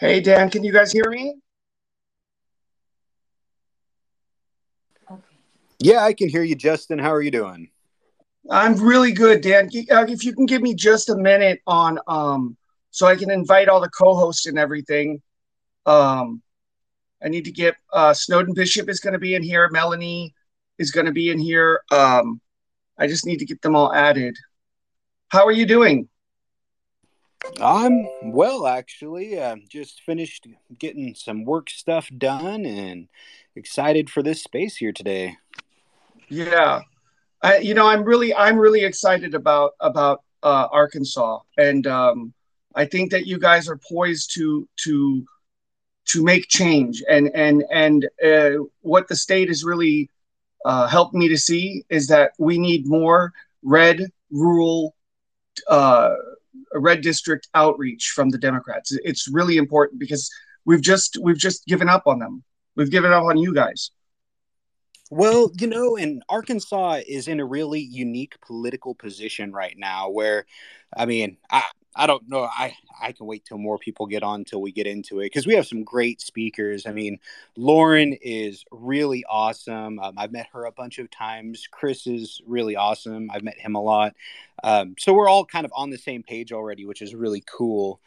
Hey, Dan, can you guys hear me? Yeah, I can hear you, Justin. How are you doing? I'm really good, Dan. Uh, if you can give me just a minute on, um, so I can invite all the co-hosts and everything. Um, I need to get uh, Snowden Bishop is going to be in here. Melanie is going to be in here. Um, I just need to get them all added. How are you doing? I'm well, actually. I just finished getting some work stuff done and excited for this space here today. Yeah, I, you know, I'm really, I'm really excited about about uh, Arkansas, and um, I think that you guys are poised to to to make change. And and and uh, what the state has really uh, helped me to see is that we need more red rural. Uh, red district outreach from the Democrats. It's really important because we've just we've just given up on them. We've given up on you guys. Well, you know, and Arkansas is in a really unique political position right now where, I mean, I, I don't know. I, I can wait till more people get on till we get into it because we have some great speakers. I mean, Lauren is really awesome. Um, I've met her a bunch of times. Chris is really awesome. I've met him a lot. Um, so we're all kind of on the same page already, which is really cool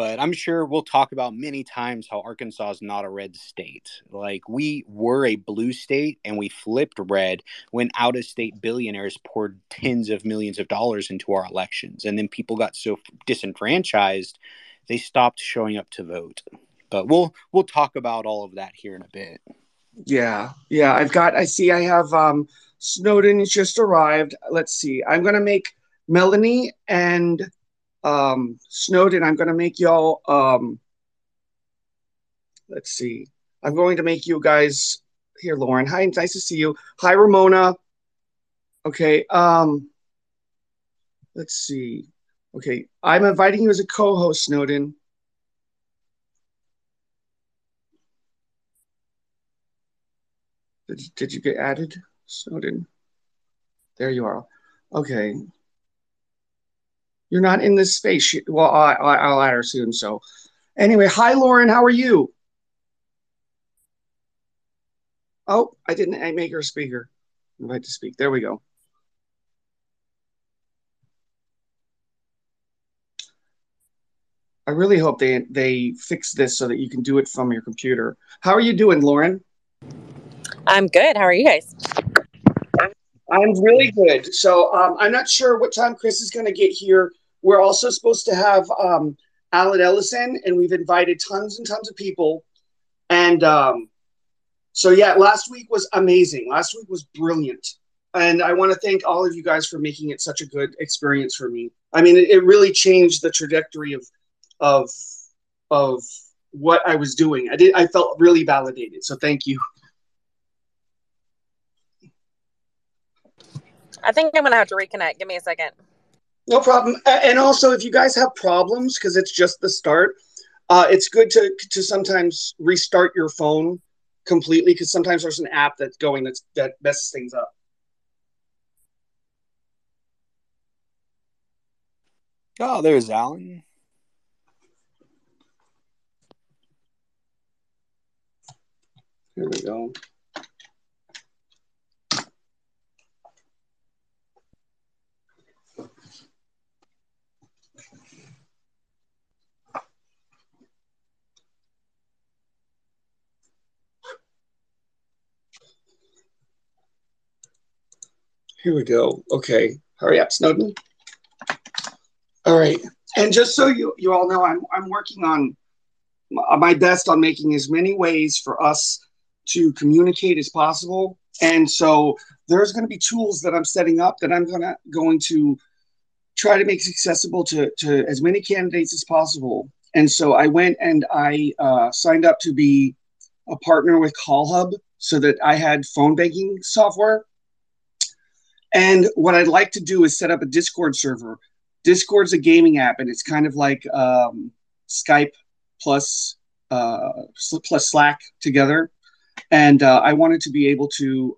but I'm sure we'll talk about many times how Arkansas is not a red state. Like we were a blue state and we flipped red when out of state billionaires poured tens of millions of dollars into our elections. And then people got so disenfranchised, they stopped showing up to vote. But we'll we'll talk about all of that here in a bit. Yeah. Yeah, I've got I see I have um Snowden just arrived. Let's see. I'm going to make Melanie and um, Snowden, I'm going to make y'all, um, let's see, I'm going to make you guys here, Lauren. Hi, nice to see you. Hi, Ramona. Okay. Um, let's see. Okay. I'm inviting you as a co-host, Snowden. Did, did you get added, Snowden? There you are. Okay. You're not in this space. Well, I, I'll add her soon. So, anyway, hi, Lauren. How are you? Oh, I didn't I make her a speaker. Invite to speak. There we go. I really hope they they fix this so that you can do it from your computer. How are you doing, Lauren? I'm good. How are you guys? I'm really good. So um, I'm not sure what time Chris is going to get here. We're also supposed to have um, Allen Ellison, and we've invited tons and tons of people. And um, so, yeah, last week was amazing. Last week was brilliant. And I want to thank all of you guys for making it such a good experience for me. I mean, it, it really changed the trajectory of of of what I was doing. I did. I felt really validated. So thank you. I think I'm gonna have to reconnect. Give me a second. No problem. And also, if you guys have problems, because it's just the start, uh, it's good to to sometimes restart your phone completely because sometimes there's an app that's going that's that messes things up. Oh, there's Allen. Here we go. Here we go. Okay, hurry up, Snowden. All right, and just so you you all know, I'm I'm working on my best on making as many ways for us to communicate as possible. And so there's going to be tools that I'm setting up that I'm gonna going to try to make accessible to to as many candidates as possible. And so I went and I uh, signed up to be a partner with CallHub so that I had phone banking software and what I'd like to do is set up a Discord server. Discord's a gaming app, and it's kind of like um, Skype plus uh, plus Slack together. And uh, I wanted to be able to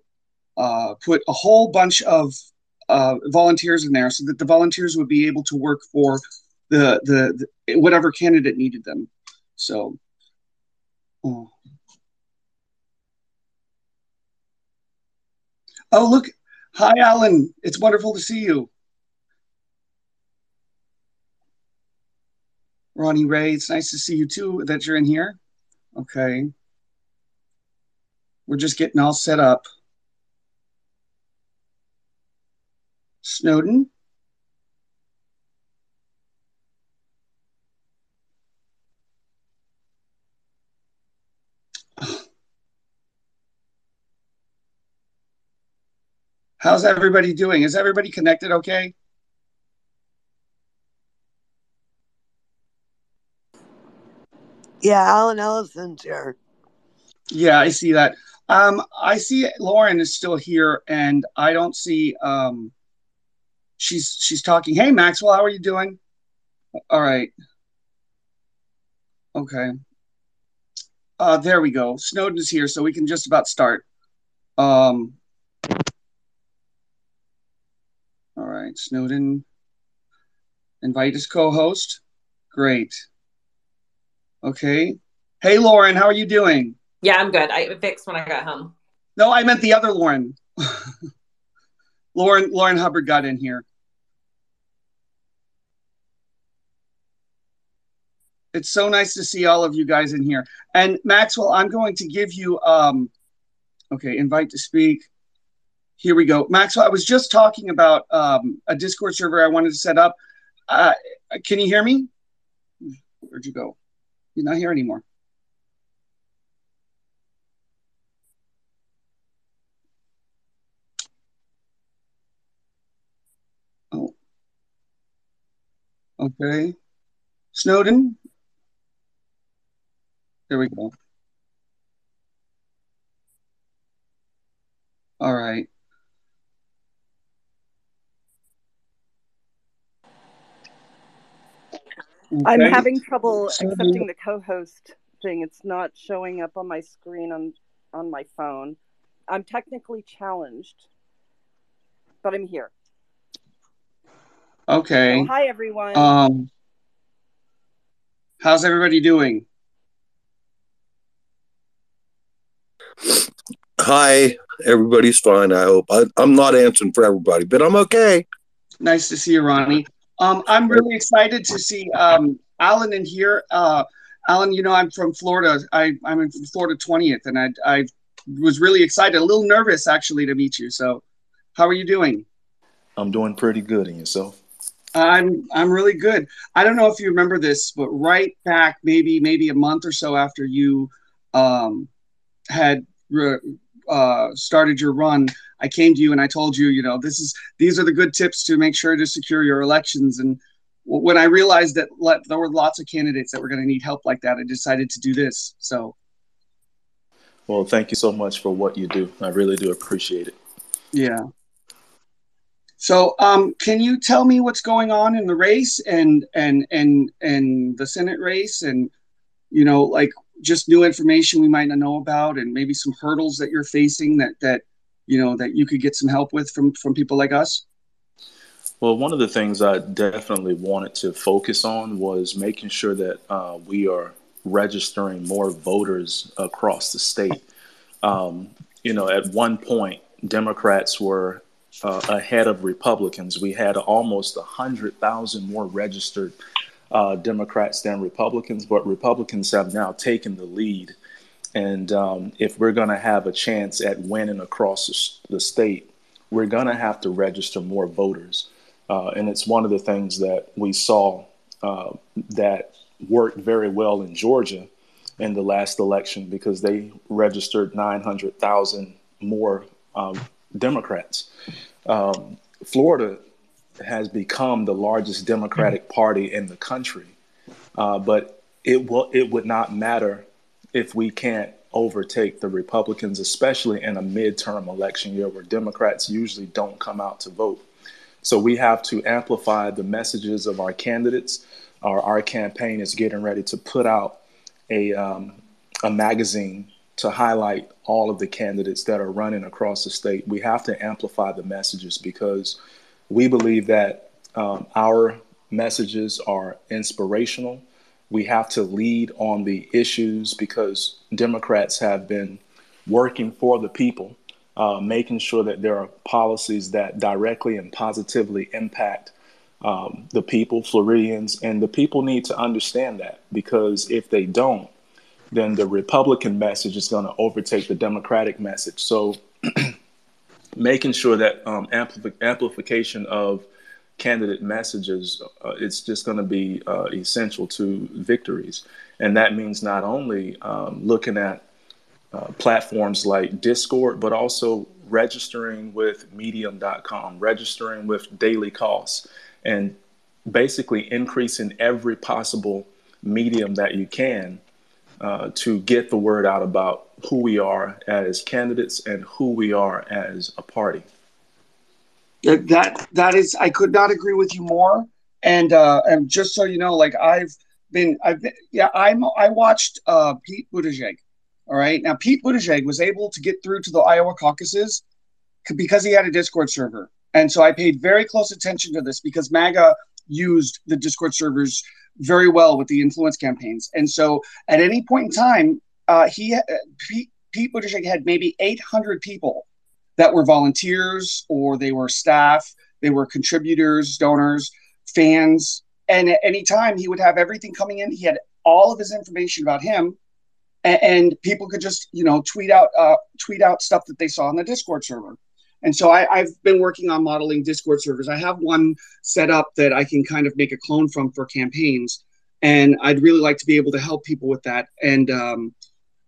uh, put a whole bunch of uh, volunteers in there, so that the volunteers would be able to work for the, the, the whatever candidate needed them. So, oh. oh, look. Hi, Allen. It's wonderful to see you. Ronnie Ray, it's nice to see you too, that you're in here. Okay. We're just getting all set up. Snowden. How's everybody doing? Is everybody connected okay? Yeah, Allen Ellison's here. Yeah, I see that. Um, I see Lauren is still here, and I don't see. Um, she's she's talking. Hey, Maxwell, how are you doing? All right. Okay. Uh, there we go. Snowden is here, so we can just about start. Um, right, Snowden. Invite as co-host. Great. Okay. Hey, Lauren, how are you doing? Yeah, I'm good. I fixed when I got home. No, I meant the other Lauren. Lauren Lourin Hubbard got in here. It's so nice to see all of you guys in here. And Maxwell, I'm going to give you um okay, invite to speak. Here we go. Maxwell, I was just talking about um, a Discord server I wanted to set up. Uh, can you hear me? Where'd you go? You're not here anymore. Oh. Okay. Snowden. There we go. All right. I'm having trouble accepting the co-host thing. It's not showing up on my screen on on my phone. I'm technically challenged, but I'm here. Okay. So, hi everyone. Um, how's everybody doing? Hi, everybody's fine. I hope I, I'm not answering for everybody, but I'm okay. Nice to see you, Ronnie. Um, I'm really excited to see um, Allen in here. Uh, Allen, you know, I'm from Florida. I, I'm in Florida 20th, and I, I was really excited, a little nervous actually to meet you. So, how are you doing? I'm doing pretty good in yourself. I'm I'm really good. I don't know if you remember this, but right back maybe maybe a month or so after you um, had re- uh, started your run, I came to you and I told you, you know, this is these are the good tips to make sure to secure your elections. And when I realized that let, there were lots of candidates that were going to need help like that, I decided to do this. So Well, thank you so much for what you do. I really do appreciate it. yeah. So um, can you tell me what's going on in the race and and and and the Senate race and you know like just new information we might not know about and maybe some hurdles that you're facing that that you know that you could get some help with from from people like us Well, one of the things I definitely wanted to focus on was making sure that uh, we are registering more voters across the state. Um, you know, at one point, Democrats were uh, ahead of Republicans. We had almost 100,000 more registered uh, Democrats than Republicans, but Republicans have now taken the lead. And um, if we're going to have a chance at winning across the, state, we're going to have to register more voters. Uh, and it's one of the things that we saw uh, that worked very well in Georgia in the last election because they registered 900,000 more um, Democrats. Um, Florida has become the largest Democratic Party in the country, uh, but it will it would not matter if we can't overtake the Republicans, especially in a midterm election year where Democrats usually don't come out to vote. So we have to amplify the messages of our candidates. Our, our campaign is getting ready to put out a, um, a magazine to highlight all of the candidates that are running across the state. We have to amplify the messages because we believe that um, our messages are inspirational. We have to lead on the issues because Democrats have been working for the people, uh, making sure that there are policies that directly and positively impact um, the people, Floridians, and the people need to understand that because if they don't, then the Republican message is going to overtake the Democratic message. So, making sure that um, ampli- amplification of candidate messages uh, it's just going to be uh, essential to victories, and that means not only um, looking at uh, platforms like Discord, but also registering with Medium.com, registering with Daily Kos, and basically increasing every possible medium that you can uh, to get the word out about who we are as candidates and who we are as a party. That that is, I could not agree with you more. And uh, and just so you know, like I've been, I've been, yeah, I'm I watched uh, Pete Buttigieg. All right, now Pete Buttigieg was able to get through to the Iowa caucuses because he had a Discord server, and so I paid very close attention to this because MAGA used the Discord servers very well with the influence campaigns. And so at any point in time, uh, he Pete, Pete Buttigieg had maybe 800 people that were volunteers or they were staff, they were contributors, donors, fans. And at any time, he would have everything coming in. He had all of his information about him, and, and people could just you know tweet out uh, tweet out stuff that they saw on the Discord server. And so I, have been working on modeling Discord servers. I have one set up that I can kind of make a clone from for campaigns. And I'd really like to be able to help people with that. And um,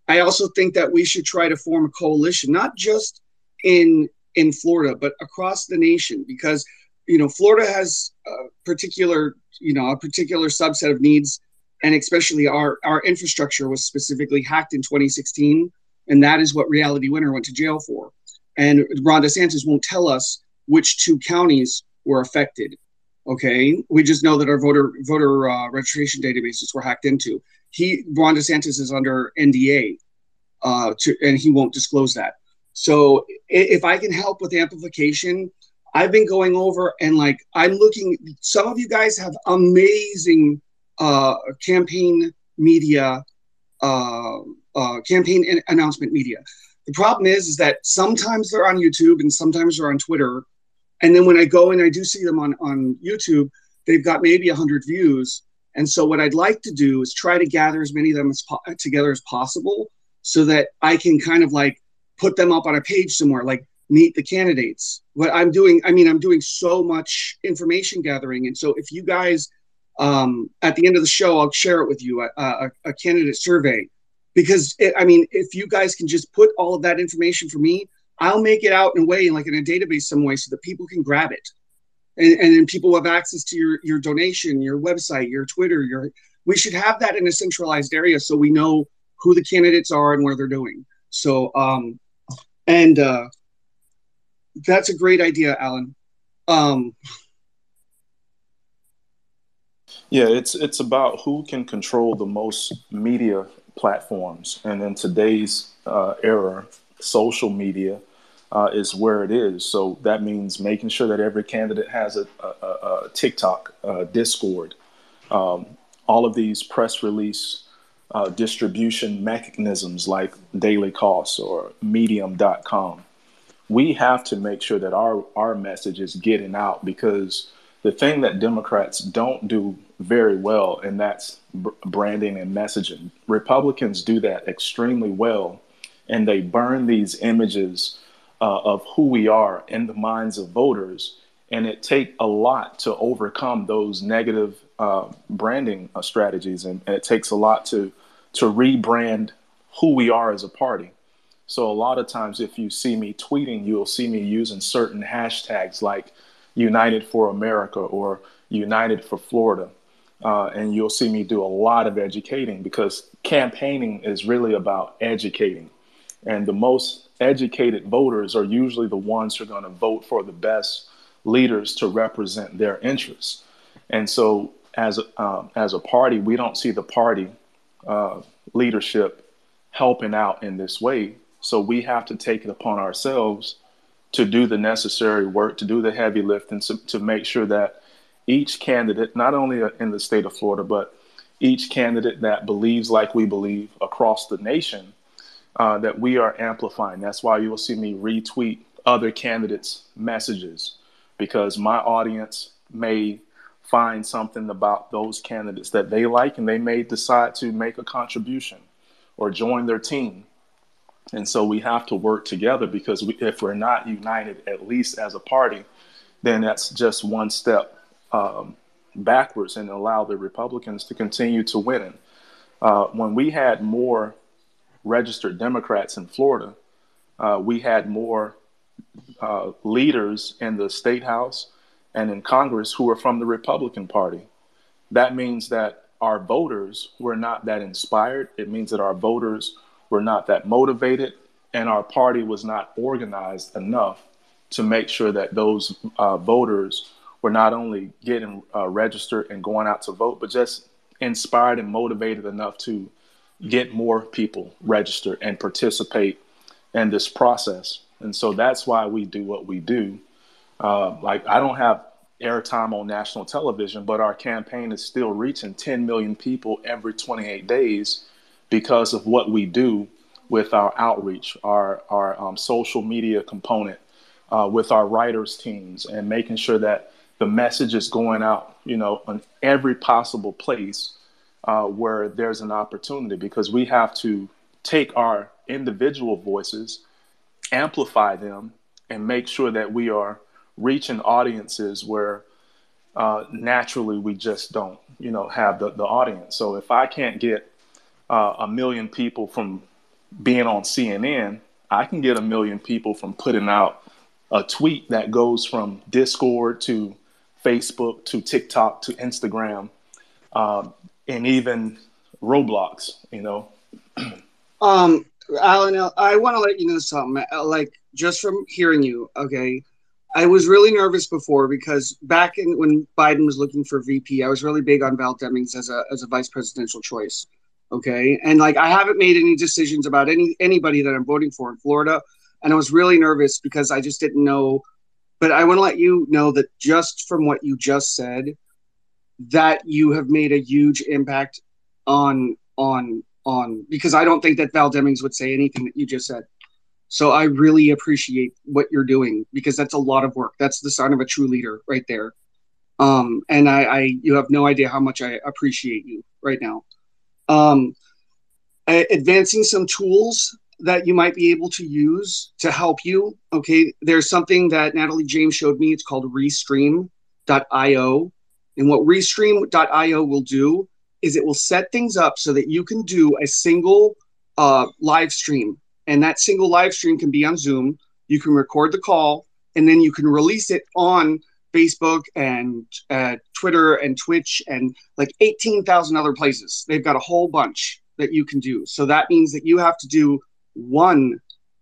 I also think that we should try to form a coalition, not just in in Florida, but across the nation, because you know Florida has a particular you know a particular subset of needs, and especially our our infrastructure was specifically hacked in 2016, and that is what Reality Winner went to jail for. And Ron DeSantis won't tell us which two counties were affected. Okay, we just know that our voter voter uh, registration databases were hacked into. He Ron DeSantis is under NDA, uh, to, and he won't disclose that. So if I can help with amplification, I've been going over and like I'm looking. Some of you guys have amazing uh, campaign media, uh, uh, campaign announcement media. The problem is, is that sometimes they're on YouTube and sometimes they're on Twitter. And then when I go and I do see them on, on YouTube, they've got maybe a 100 views. And so what I'd like to do is try to gather as many of them as together as possible so that I can kind of like put them up on a page somewhere, like meet the candidates. What I'm doing, I mean, I'm doing so much information gathering. And so if you guys, um, at the end of the show, I'll share it with you, a, a, a candidate survey because it, I mean, if you guys can just put all of that information for me, I'll make it out in a way, like in a database some way, so that people can grab it, and, and then people have access to your your donation, your website, your Twitter, your. We should have that in a centralized area so we know who the candidates are and where they're doing. So, um, and uh, that's a great idea, Allen. Um, yeah, it's it's about who can control the most media platforms. And in today's uh, era, social media uh, is where it is. So that means making sure that every candidate has a, a, a TikTok, a Discord, um, all of these press release uh, distribution mechanisms like Daily Kos or Medium.com. We have to make sure that our, our message is getting out because the thing that Democrats don't do very well, and that's b- branding and messaging. Republicans do that extremely well, and they burn these images uh, of who we are in the minds of voters. And it takes a lot to overcome those negative uh, branding uh, strategies, and, and it takes a lot to to rebrand who we are as a party. So a lot of times, if you see me tweeting, you'll see me using certain hashtags like United for America or United for Florida. Uh, and you'll see me do a lot of educating because campaigning is really about educating. And the most educated voters are usually the ones who are going to vote for the best leaders to represent their interests. And so, as um, as a party, we don't see the party uh, leadership helping out in this way. So we have to take it upon ourselves to do the necessary work, to do the heavy lifting, to, to make sure that each candidate, not only in the state of Florida, but each candidate that believes like we believe across the nation, uh, that we are amplifying. That's why you will see me retweet other candidates' messages because my audience may find something about those candidates that they like and they may decide to make a contribution or join their team. And so we have to work together because we, if we're not united, at least as a party, then that's just one step um, backwards and allow the Republicans to continue to win. Uh, when we had more registered Democrats in Florida, uh, we had more uh, leaders in the state house and in Congress who were from the Republican Party. That means that our voters were not that inspired. It means that our voters were not that motivated, and our party was not organized enough to make sure that those uh, voters were not only getting uh, registered and going out to vote, but just inspired and motivated enough to get more people registered and participate in this process. And so that's why we do what we do. Uh, like, I don't have airtime on national television, but our campaign is still reaching 10 million people every 28 days because of what we do with our outreach, our, our um, social media component, uh, with our writers teams, and making sure that the message is going out, you know, on every possible place uh, where there's an opportunity because we have to take our individual voices, amplify them, and make sure that we are reaching audiences where uh, naturally we just don't, you know, have the, the audience. So if I can't get uh, a million people from being on CNN, I can get a million people from putting out a tweet that goes from Discord to Facebook to TikTok to Instagram, um, and even Roblox. You know. um, Allen, I want to let you know something. Like just from hearing you, okay. I was really nervous before because back in when Biden was looking for VP, I was really big on Val Demings as a as a vice presidential choice. Okay, and like I haven't made any decisions about any anybody that I'm voting for in Florida, and I was really nervous because I just didn't know. But I want to let you know that just from what you just said, that you have made a huge impact on on on because I don't think that Val Demings would say anything that you just said. So I really appreciate what you're doing because that's a lot of work. That's the sign of a true leader right there. Um, and I, I, you have no idea how much I appreciate you right now. Um, advancing some tools that you might be able to use to help you. Okay, there's something that Natalie James showed me. It's called Restream.io, and what Restream.io will do is it will set things up so that you can do a single uh, live stream and that single live stream can be on Zoom. You can record the call, and then you can release it on Facebook and uh, Twitter and Twitch and like 18,000 other places. They've got a whole bunch that you can do. So that means that you have to do one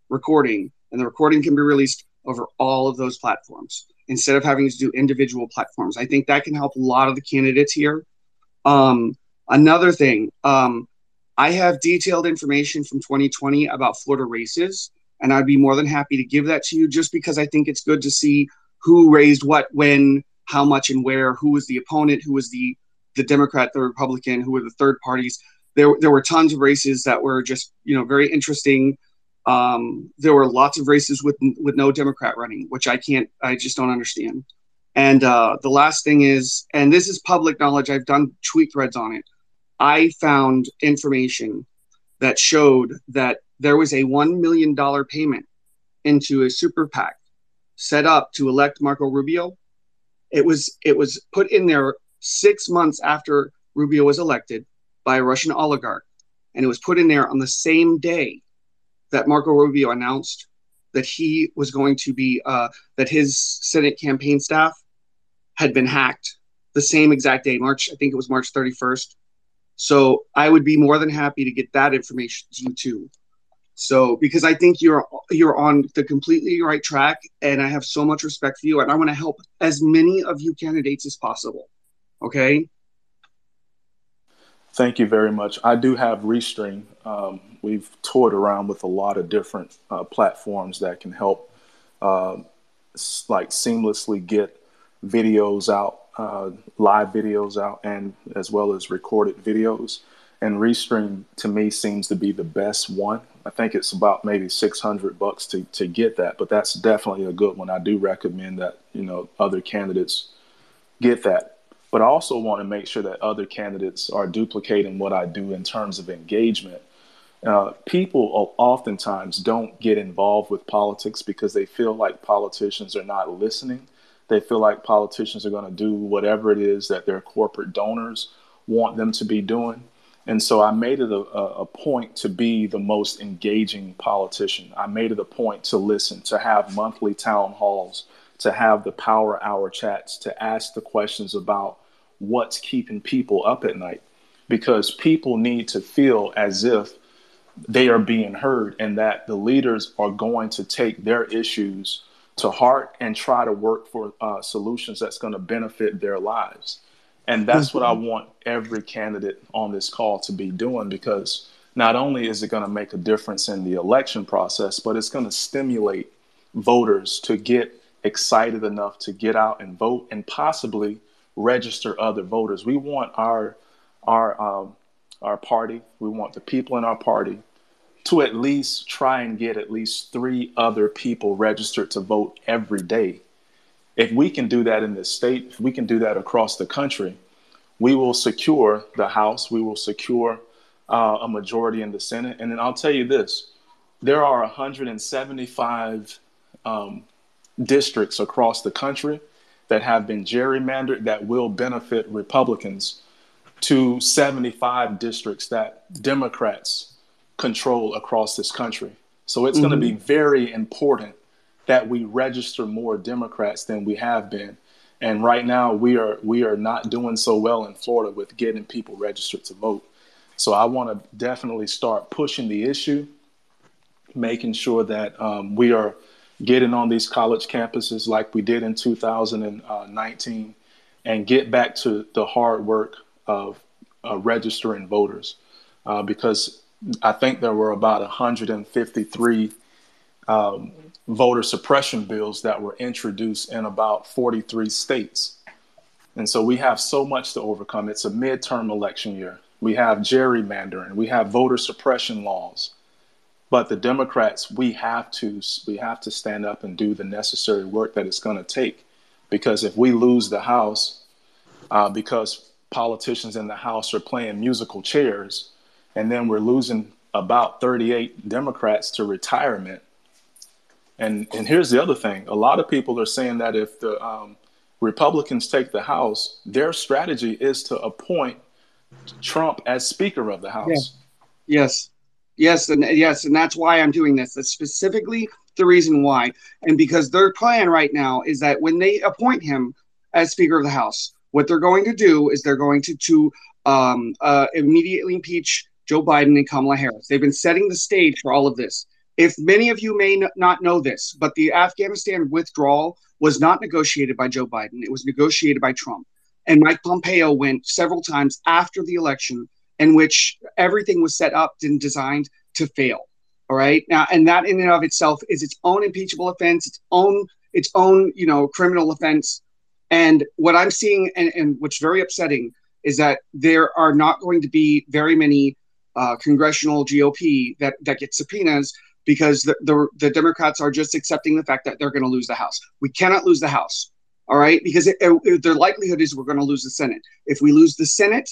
recording, and the recording can be released over all of those platforms instead of having to do individual platforms. I think that can help a lot of the candidates here. Um, another thing, um, I have detailed information from 2020 about Florida races, and I'd be more than happy to give that to you just because I think it's good to see who raised what, when, how much, and where, who was the opponent, who was the the Democrat, the Republican, who were the third parties. There, there were tons of races that were just, you know, very interesting. Um, there were lots of races with with no Democrat running, which I can't, I just don't understand. And uh, the last thing is, and this is public knowledge. I've done tweet threads on it. I found information that showed that there was a $1 million payment into a super PAC set up to elect Marco Rubio. It was it was put in there six months after Rubio was elected by a Russian oligarch, and it was put in there on the same day that Marco Rubio announced that he was going to be uh, that his Senate campaign staff had been hacked the same exact day, March I think it was March 31st, so I would be more than happy to get that information to you too. So because I think you're you're on the completely right track, and I have so much respect for you, and I want to help as many of you candidates as possible. Okay. Thank you very much. I do have Restream. Um, we've toured around with a lot of different uh, platforms that can help, uh, like seamlessly get videos out uh, live videos out and as well as recorded videos. And Restream to me seems to be the best one. I think it's about maybe 600 bucks to, to get that, but that's definitely a good one. I do recommend that, you know, other candidates get that. But I also want to make sure that other candidates are duplicating what I do in terms of engagement. Uh, people oftentimes don't get involved with politics because they feel like politicians are not listening they feel like politicians are going to do whatever it is that their corporate donors want them to be doing. And so I made it a, a, point to be the most engaging politician. I made it a point to listen, to have monthly town halls, to have the power hour chats, to ask the questions about what's keeping people up at night. Because people need to feel as if they are being heard and that the leaders are going to take their issues to heart and try to work for uh, solutions that's going to benefit their lives. And that's mm-hmm. what I mm-hmm. want every candidate on this call to be doing because not only is it going to make a difference in the election process, but it's going to stimulate voters to get excited enough to get out and vote and possibly register other voters. We want our our um, our party, we want the people in our party to at least try and get at least three other people registered to vote every day. If we can do that in this state, if we can do that across the country, we will secure the House, we will secure uh, a majority in the Senate. And then I'll tell you this there are 175 um, districts across the country that have been gerrymandered that will benefit Republicans to 75 districts that Democrats control across this country. So it's mm-hmm. going to be very important that we register more Democrats than we have been. And right now we are we are not doing so well in Florida with getting people registered to vote. So I want to definitely start pushing the issue, making sure that um, we are getting on these college campuses like we did in 2019, and get back to the hard work of uh, registering voters, uh, because I think there were about 153 um, voter suppression bills that were introduced in about 43 states. And so we have so much to overcome. It's a midterm election year. We have gerrymandering, we have voter suppression laws. But the Democrats, we have to we have to stand up and do the necessary work that it's going to take, because if we lose the House, uh, because politicians in the House are playing musical chairs, and then we're losing about 38 Democrats to retirement. And and here's the other thing: a lot of people are saying that if the um, Republicans take the House, their strategy is to appoint Trump as Speaker of the House. Yeah. Yes, yes, and yes, and that's why I'm doing this. That's specifically the reason why, and because their plan right now is that when they appoint him as Speaker of the House, what they're going to do is they're going to to um, uh, immediately impeach Joe Biden and Kamala Harris. They've been setting the stage for all of this. If many of you may not know this, but the Afghanistan withdrawal was not negotiated by Joe Biden, it was negotiated by Trump. And Mike Pompeo went several times after the election in which everything was set up and designed to fail. All right. Now, and that in and of itself is its own impeachable offense, its own, its own, you know, criminal offense. And what I'm seeing, and, and what's very upsetting, is that there are not going to be very many uh, congressional GOP that that get subpoenas because the, the, the Democrats are just accepting the fact that they're going to lose the House. We cannot lose the House, all right? Because it, it, the likelihood is we're going to lose the Senate. If we lose the Senate,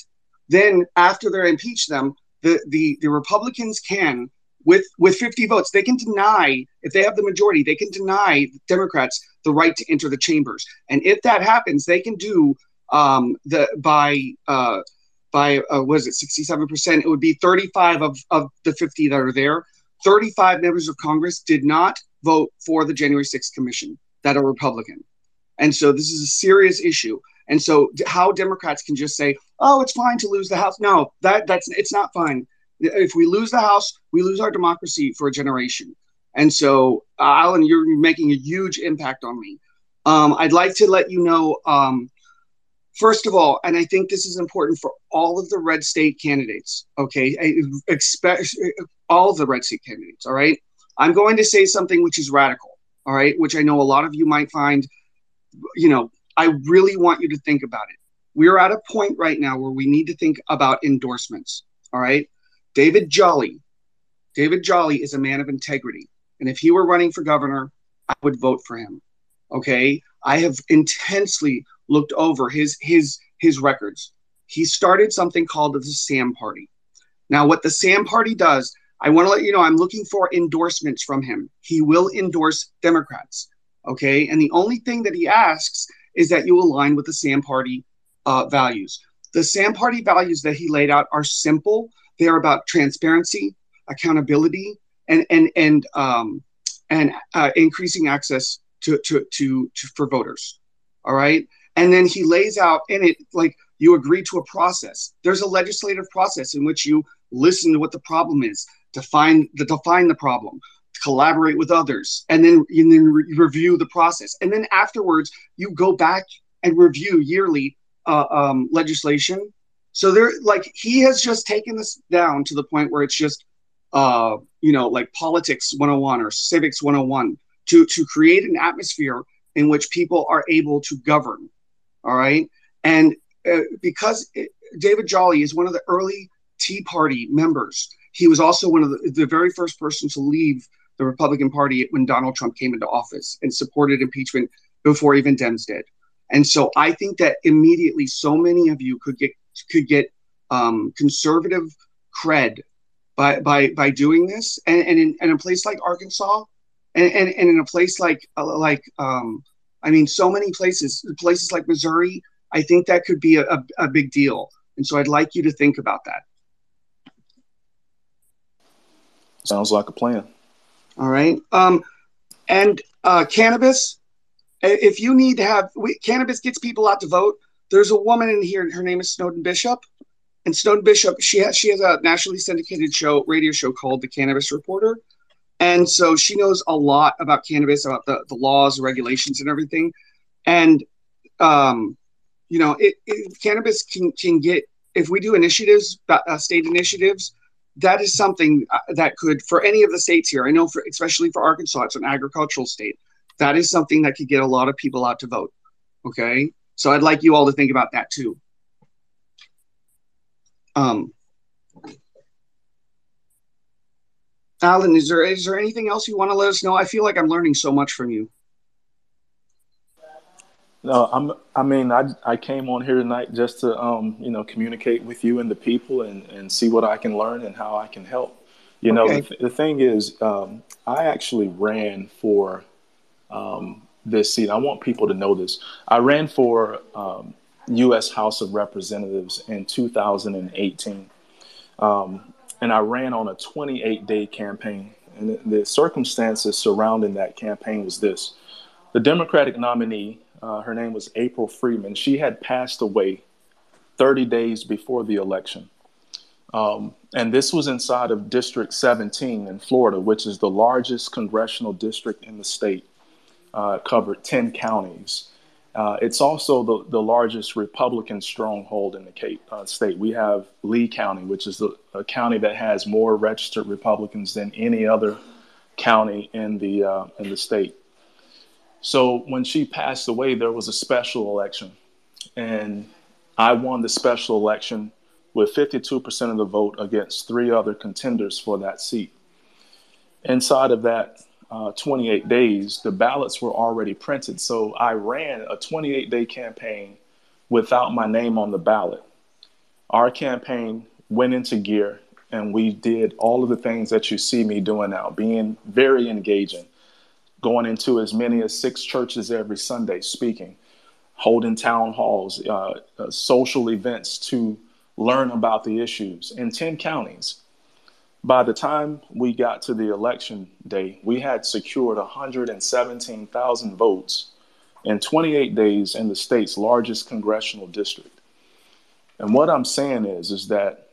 then after they impeach them, the the the Republicans can with with 50 votes they can deny if they have the majority they can deny democrats the right to enter the chambers and if that happens they can do um, the by uh, by uh, was it 67%? It would be 35 of, of the 50 that are there. 35 members of Congress did not vote for the January 6th commission that are Republican. And so this is a serious issue. And so how Democrats can just say, "Oh, it's fine to lose the House." No, that that's it's not fine. If we lose the House, we lose our democracy for a generation. And so, uh, Allen, you're making a huge impact on me. Um, I'd like to let you know um, First of all, and I think this is important for all of the red state candidates, okay? Expect all of the red state candidates, all right? I'm going to say something which is radical, all right? Which I know a lot of you might find, you know, I really want you to think about it. We're at a point right now where we need to think about endorsements. All right. David Jolly. David Jolly is a man of integrity. And if he were running for governor, I would vote for him. Okay. I have intensely looked over his his his records. He started something called the SAM Party. Now, what the SAM Party does, I want to let you know I'm looking for endorsements from him. He will endorse Democrats. Okay. And the only thing that he asks is that you align with the SAM Party uh, values. The SAM Party values that he laid out are simple. They are about transparency, accountability, and and and um, and uh, increasing access to, to to to for voters. All right, and then he lays out in it like you agree to a process. There's a legislative process in which you listen to what the problem is, define the define the problem, collaborate with others, and then and then re- review the process. And then afterwards, you go back and review yearly uh, um, legislation. So there, like he has just taken this down to the point where it's just, uh, you know, like politics 101 or civics 101 to to create an atmosphere in which people are able to govern. All right, and uh, because it, David Jolly is one of the early Tea Party members, he was also one of the, the very first person to leave the Republican Party when Donald Trump came into office and supported impeachment before even Dems did. And so I think that immediately so many of you could get could get um, conservative cred by by by doing this, and, and in, a place like Arkansas, and, and, and in a place like uh, like um, I mean, so many places, places like Missouri, I think that could be a, a, big deal. And so I'd like you to think about that. Sounds like a plan. All right. Um, and uh, cannabis, if you need to have we, cannabis gets people out to vote. There's a woman in here. Her name is Snowden Bishop, and Snowden Bishop she has she has a nationally syndicated show radio show called The Cannabis Reporter, and so she knows a lot about cannabis, about the the laws, regulations, and everything. And um, you know, it, it, cannabis can can get if we do initiatives, uh, state initiatives. That is something uh, that could, for any of the states here, I know, for especially for Arkansas, it's an agricultural state that is something that could get a lot of people out to vote. Okay. So I'd like you all to think about that too. Um, Allen, is there is there anything else you want to let us know? I feel like I'm learning so much from you. No, I'm. I mean, I I came on here tonight just to um you know communicate with you and the people and and see what I can learn and how I can help. You okay. know, the, the thing is, um, I actually ran for um, this seat. I want people to know this. I ran for um, U.S. House of Representatives in 2018, um, and I ran on a 28-day campaign. And the, the, circumstances surrounding that campaign was this: the Democratic nominee, uh, her name was April Freeman. She had passed away 30 days before the election. Um, and this was inside of District 17 in Florida, which is the largest congressional district in the state uh, covered 10 counties. Uh, it's also the, the largest Republican stronghold in the Cape, uh, state. We have Lee County, which is the, a county that has more registered Republicans than any other county in the uh, in the state. So when she passed away, there was a special election, and I won the special election with 52% of the vote against three other contenders for that seat. Inside of that uh, 28 days, the ballots were already printed. So I ran a 28 day campaign without my name on the ballot. Our campaign went into gear and we did all of the things that you see me doing now, being very engaging, going into as many as six churches every Sunday speaking, holding town halls, uh, uh, social events to learn about the issues in 10 counties. By the time we got to the election day, we had secured 117,000 votes in 28 days in the state's largest congressional district. And what I'm saying is, is that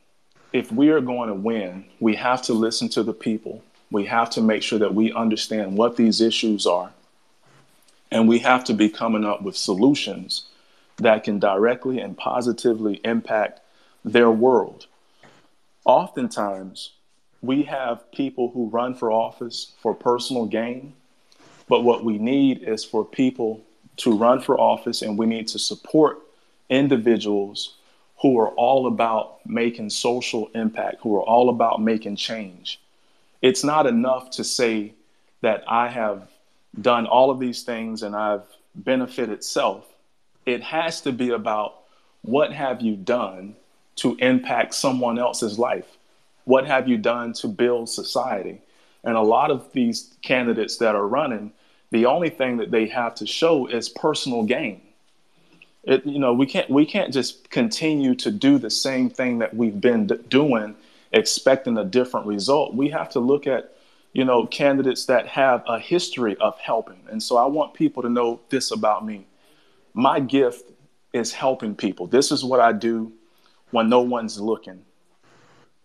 if we are going to win, we have to listen to the people. We have to make sure that we understand what these issues are. And we have to be coming up with solutions that can directly and positively impact their world. Oftentimes, we have people who run for office for personal gain, but what we need is for people to run for office and we need to support individuals who are all about making social impact, who are all about making change. It's not enough to say that I have done all of these things and I've benefited self. It has to be about what have you done to impact someone else's life? What have you done to build society? And a lot of these candidates that are running, the only thing that they have to show is personal gain. It, you know, we can't we can't just continue to do the same thing that we've been d- doing, expecting a different result. We have to look at, you know, candidates that have a history of helping. And so I want people to know this about me. My gift is helping people. This is what I do when no one's looking.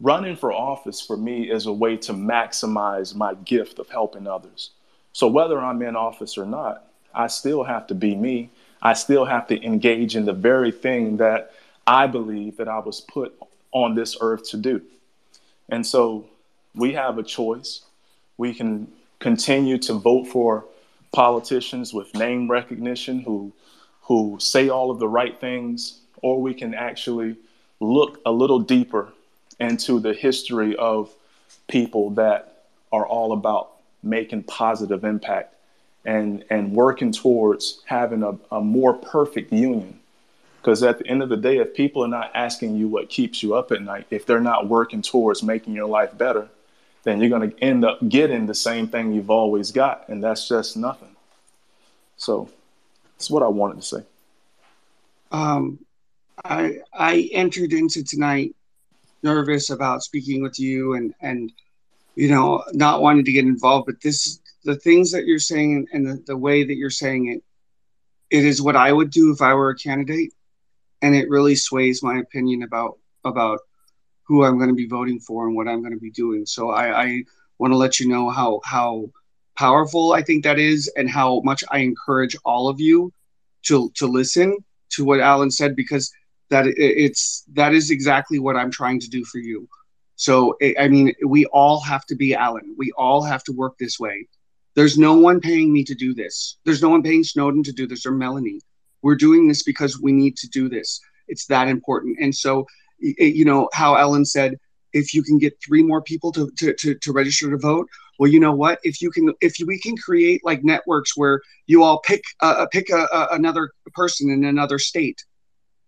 Running for office for me is a way to maximize my gift of helping others. So whether I'm in office or not, I still have to be me. I still have to engage in the very thing that I believe that I was put on this earth to do. And so we have a choice. We can continue to vote for politicians with name recognition who who say all of the right things, or we can actually look a little deeper into the history of people that are all about making positive impact and and working towards having a, a more perfect union. Because at the end of the day if people are not asking you what keeps you up at night if they're not working towards making your life better then you're going to end up getting the same thing you've always got and that's just nothing. So that's what i wanted to say. Um, I I entered into tonight nervous about speaking with you and and you know not wanting to get involved, but this the things that you're saying and the, the way that you're saying it, it is what I would do if I were a candidate, and it really sways my opinion about about who I'm going to be voting for and what I'm going to be doing. So I, I want to let you know how how powerful I think that is, and how much I encourage all of you to to listen to what Allen said because that it's that is exactly what I'm trying to do for you. So I mean, we all have to be Allen. We all have to work this way. There's no one paying me to do this. There's no one paying Snowden to do this or Melanie. We're doing this because we need to do this. It's that important. And so, you know, how Ellen said, if you can get three more people to, to, to, to register to vote, well, you know what? If you can, if we can create like networks where you all pick uh, uh pick a, a, another person in another state,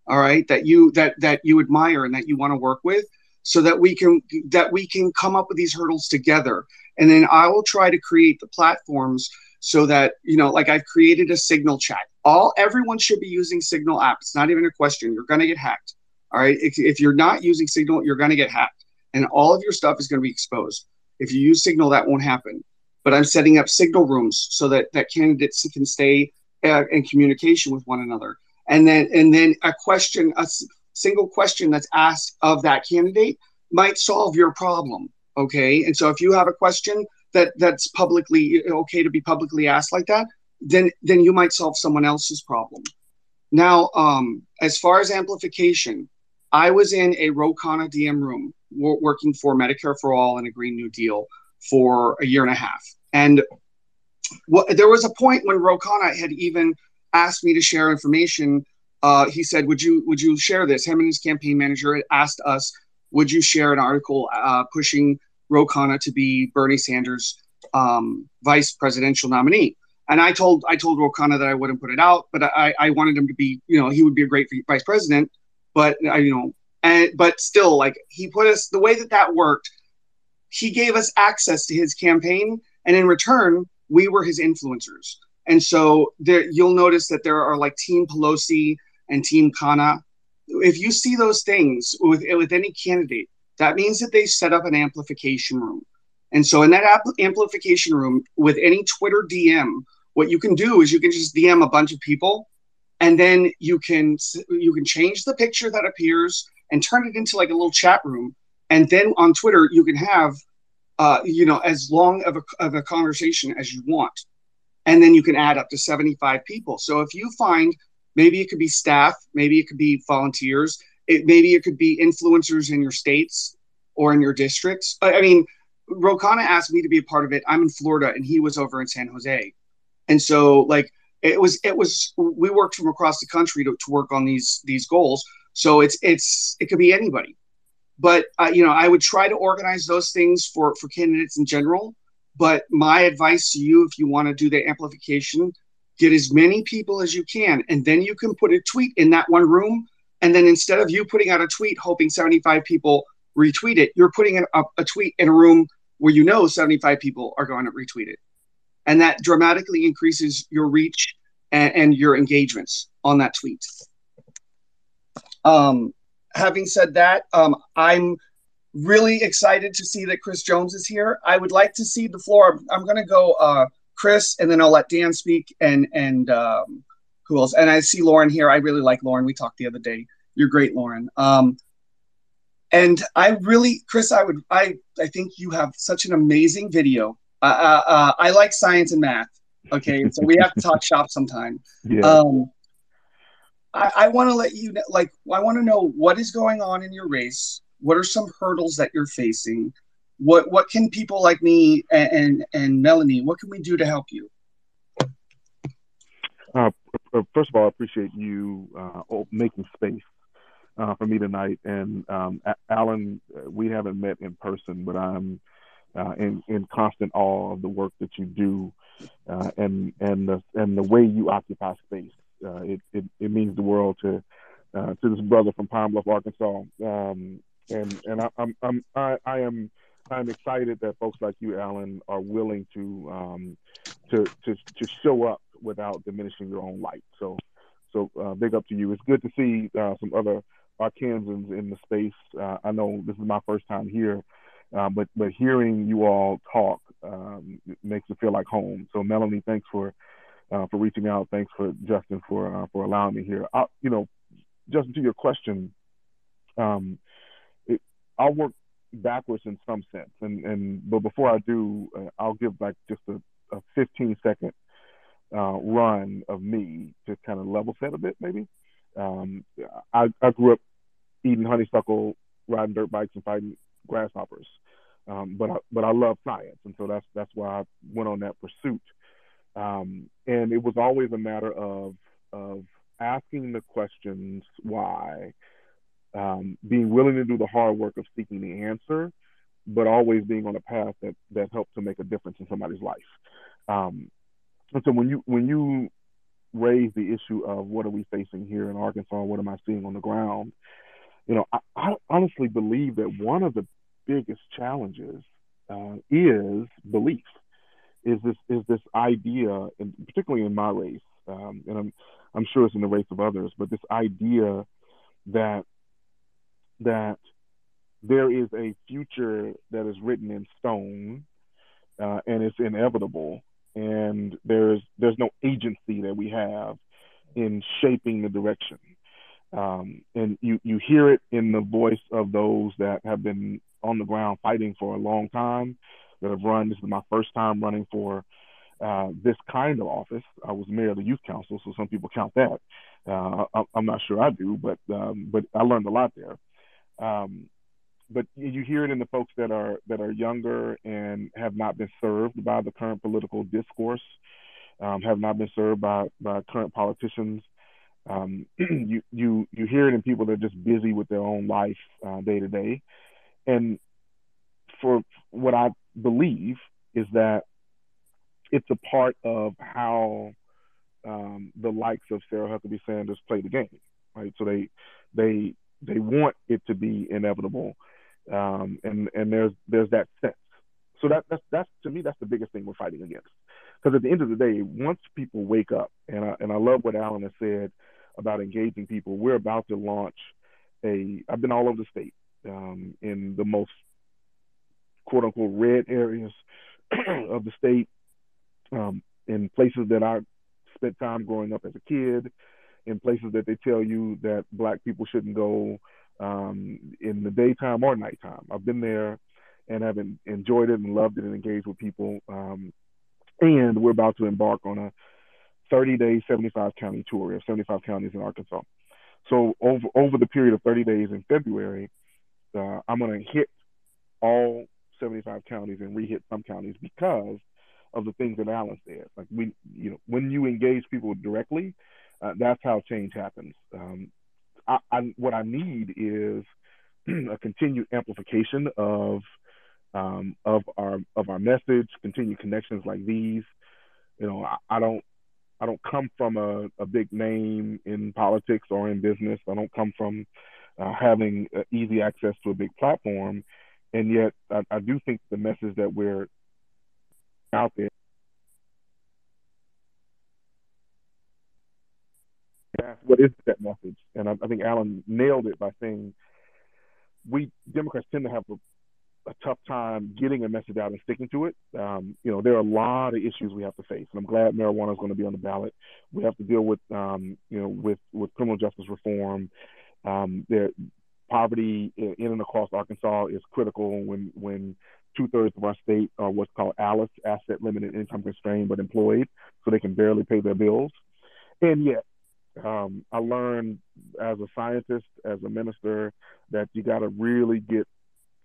all right, that you that that you admire and that you want to work with, so that we can that we can come up with these hurdles together, and then I will try to create the platforms so that you know, like I've created a Signal chat. All everyone should be using Signal app. It's not even a question. You're going to get hacked. All right, if, if you're not using Signal, you're going to get hacked, and all of your stuff is going to be exposed. If you use Signal, that won't happen. But I'm setting up Signal rooms so that that candidates can stay uh, in communication with one another. And then and then a question, a single question that's asked of that candidate might solve your problem. Okay, and so if you have a question that that's publicly okay to be publicly asked like that, then then you might solve someone else's problem. Now, um, as far as amplification, I was in a Ro Khanna DM room working for Medicare for All and a Green New Deal for a year and a half. And what, there was a point when Ro Khanna had even asked me to share information. Uh, he said, "Would you would you share this?" Him and his campaign manager asked us, "Would you share an article uh, pushing Ro Khanna to be Bernie Sanders' um, vice presidential nominee?" And I told I told Ro Khanna that I wouldn't put it out, but I, I wanted him to be, you know, he would be a great vice president. But I, you know, and but still like he put us the way that that worked he gave us access to his campaign and in return we were his influencers and so there you'll notice that there are like team pelosi and team Khanna. if you see those things with with any candidate that means that they set up an amplification room and so in that amplification room with any twitter dm what you can do is you can just dm a bunch of people and then you can you can change the picture that appears and turn it into like a little chat room. And then on Twitter, you can have, uh, you know, as long of a, of a conversation as you want. And then you can add up to 75 people. So if you find maybe it could be staff, maybe it could be volunteers, it, maybe it could be influencers in your states or in your districts. I, mean, Ro Khanna asked me to be a part of it. I'm in Florida and he was over in San Jose. And so, like, it was it was we worked from across the country to, to work on these these goals. So it's it's it could be anybody, but uh, you know I would try to organize those things for for candidates in general. But my advice to you, if you want to do the amplification, get as many people as you can, and then you can put a tweet in that one room. And then instead of you putting out a tweet hoping 75 people retweet it, you're putting a, a tweet in a room where you know 75 people are going to retweet it. And that dramatically increases your reach and, and your engagements on that tweet. Um, having said that, um, I'm really excited to see that Chris Jones is here. I would like to see the floor. I'm, going to go uh, Chris, and then I'll let Dan speak, and and um, who else? And I see Lauren here. I really like Lauren. We talked the other day. You're great, Lauren. Um, and I really, Chris, I would, I, I think you have such an amazing video. Uh, uh, uh I like science and math. Okay, so we have to talk shop sometime. Yeah. Um, I, I want to let you know, like, I want to know what is going on in your race. What are some hurdles that you're facing? What what can people like me and and, and Melanie? What can we do to help you? Uh, first of all, I appreciate you uh, making space uh, for me tonight. And um, Allen, uh, we haven't met in person, but I'm uh, in, in constant awe of the work that you do uh, and and the and the way you occupy space. Uh, it, it, it means the world to uh, to this brother from Pine Bluff, Arkansas. Um, and and I, I'm, I'm I, I am I'm excited that folks like you, Allen, are willing to um, to to to show up without diminishing your own light. So so uh, big up to you. It's good to see uh, some other Arkansans in the space. Uh, I know this is my first time here, uh, but but hearing you all talk um, makes it feel like home. So Melanie, thanks for uh, for reaching out. Thanks for Justin for uh, for allowing me here. I, you know, Justin, to your question, um, I'll work backwards in some sense, and and but before I do, uh, I'll give like just a, a 15 second uh, run of me to kind of level set a bit, maybe. Um, I, I grew up eating honeysuckle, riding dirt bikes, and fighting grasshoppers. Um, but I, but I love science, and so that's that's why I went on that pursuit. Um, and it was always a matter of of asking the questions why, um, being willing to do the hard work of seeking the answer, but always being on a path that that helped to make a difference in somebody's life. Um, and so when you when you raise the issue of what are we facing here in Arkansas? What am I seeing on the ground? You know, I, I honestly believe that one of the biggest challenges uh, is belief. Is this is this idea, and particularly in my race, um, and I'm I'm sure it's in the race of others, but this idea that that there is a future that is written in stone uh, and it's inevitable and there's there's no agency that we have in shaping the direction. Um, and you you hear it in the voice of those that have been on the ground fighting for a long time, that have run. This is my first time running for uh, this kind of office. I was mayor of the youth council, so some people count that. Uh, I, am not sure I do, but um, but I learned a lot there. Um, but you hear it in the folks that are that are younger and have not been served by the current political discourse, um, have not been served by by current politicians. Um, you you you hear it in people that are just busy with their own life uh, day to day, and for what I believe is that it's a part of how um, the likes of Sarah Huckabee Sanders play the game, right? So they they they want it to be inevitable um, and and there's there's that sense. So that that's that's to me that's the biggest thing we're fighting against. Because at the end of the day, once people wake up, and I, and I love what Allen has said about engaging people. We're about to launch a. I've been all over the state um, in the most quote unquote red areas of the state, um, in places that I spent time growing up as a kid, in places that they tell you that black people shouldn't go, um, in the daytime or nighttime. I've been there and have enjoyed it and loved it and engaged with people. Um, and we're about to embark on a 30 day, 75 county tour. Have 75 counties in Arkansas. So over over the period of 30 days in February, uh, I'm going to hit all 75 counties and re-hit some counties because of the things that Allen said. Like we, you know, when you engage people directly, uh, that's how change happens. Um, I, I, what I need is a continued amplification of um, of our of our message, continued connections like these. You know, I, I don't I don't come from a, a, big name in politics or in business. I don't come from uh, having uh, easy access to a big platform, and yet I, I do think the message that we're out there. What is that message? And I, I think Allen nailed it by saying we Democrats tend to have a a tough time getting a message out and sticking to it. Um, you know, there are a lot of issues we have to face, and I'm glad marijuana is going to be on the ballot. We have to deal with, um, you know, with with criminal justice reform. Um, there, poverty in and across Arkansas is critical when when two thirds of our state are what's called ALICE, asset limited income constrained, but employed, so they can barely pay their bills. And yet, um, I learned as a scientist, as a minister, that you got to really get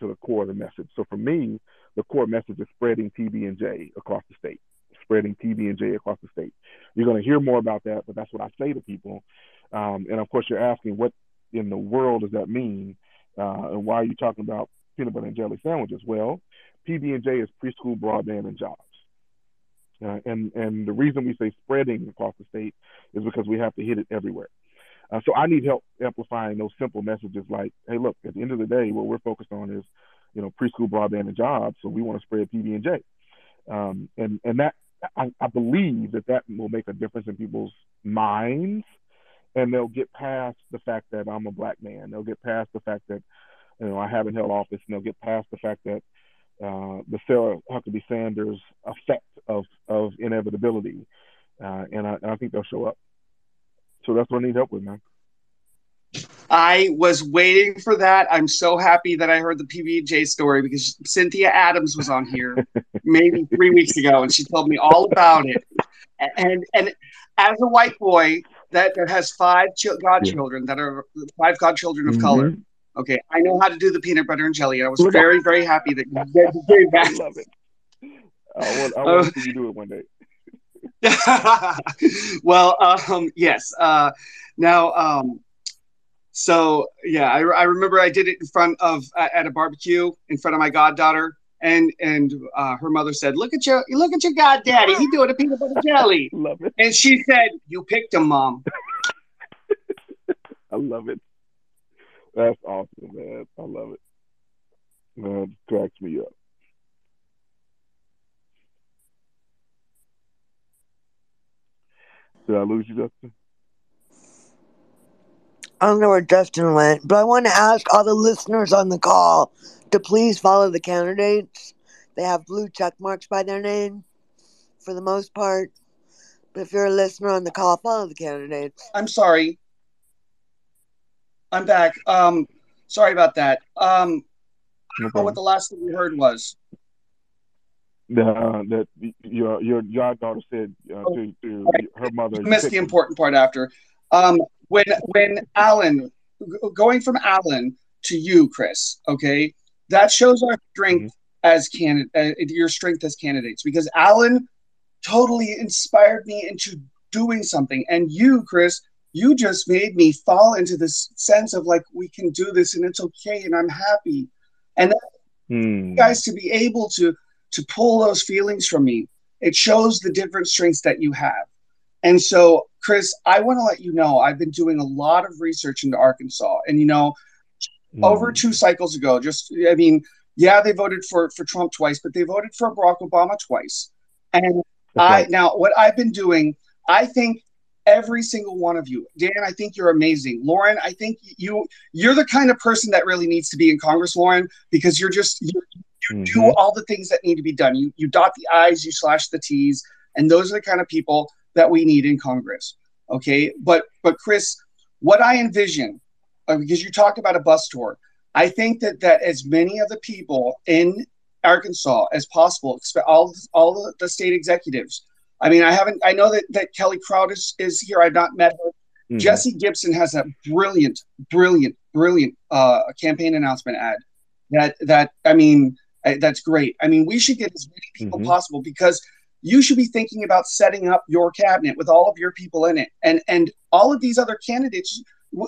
to the core of the message. So for me, the core message is spreading PB and J across the state, spreading PB and J across the state. You're going to hear more about that, but that's what I say to people. Um, and of course, you're asking, what in the world does that mean? Uh, and why are you talking about peanut butter and jelly sandwiches? Well, PB and J is preschool broadband and jobs. Uh, and and the reason we say spreading across the state is because we have to hit it everywhere. Uh, so I need help amplifying those simple messages like, hey, look, at the end of the day, what we're focused on is, you know, preschool broadband and jobs. So we want to spread PB and J, um, and and that I, I believe that that will make a difference in people's minds, and they'll get past the fact that I'm a black man. They'll get past the fact that, you know, I haven't held office, and they'll get past the fact that uh, the Sarah Huckabee Sanders effect of of inevitability, uh, and, I, and I think they'll show up. So that's what I need help with, man. I was waiting for that. I'm so happy that I heard the PBJ story because Cynthia Adams was on here maybe three weeks ago, and she told me all about it. And and as a white boy that, that has five ch- godchildren that are five godchildren of mm-hmm. color, okay, I know how to do the peanut butter and jelly. I was very very happy that you did that. I love it. I want, I want uh, to see you do it one day. well, um, yes. Uh, now, um, so yeah, I, I, remember I did it in front of uh, at a barbecue in front of my goddaughter, and and uh, her mother said, "Look at your look at your goddaddy, he doing a peanut butter jelly." love it. And she said, "You picked him, mom." I love it. That's awesome, man. I love it. Man, it cracks me up. Did I lose you, Justin? I don't know where Justin went, but I want to ask all the listeners on the call to please follow the candidates. They have blue check marks by their name for the most part. But if you're a listener on the call, follow the candidates. I'm sorry. I'm back. Um, sorry about that. Um, no I don't know what the last thing we heard was uh, that your your your daughter said uh, to, to her mother. Missed the important part after. Um, when when Allen going from Allen to you, Chris. Okay, that shows our strength mm-hmm. as candidate. Uh, your strength as candidates because Allen totally inspired me into doing something, and you, Chris. You just made me fall into this sense of like we can do this and it's okay and I'm happy, and mm. guys to be able to to pull those feelings from me. It shows the different strengths that you have. And so, Chris, I want to let you know I've been doing a lot of research into Arkansas. And, you know, mm. over two cycles ago, just, I mean, yeah, they voted for, for Trump twice, but they voted for Barack Obama twice. And I, now what I've been doing, I think every single one of you, Dan, I think you're amazing. Lauren, I think you, you're the kind of person that really needs to be in Congress, Lauren, because you're just, you're, you mm-hmm. do all the things that need to be done. You you dot the i's, you slash the t's, and those are the kind of people that we need in Congress. Okay, but but Chris, what I envision, uh, because you talked about a bus tour, I think that that as many of the people in Arkansas as possible, all all the state executives. I mean, I haven't. I know that that Kelly Krout is is here. I've not met her. Mm-hmm. Jesse Gibson has a brilliant, brilliant, brilliant uh, campaign announcement ad. That that I mean, that's great. I mean, we should get as many people mm-hmm. possible because you should be thinking about setting up your cabinet with all of your people in it and and all of these other candidates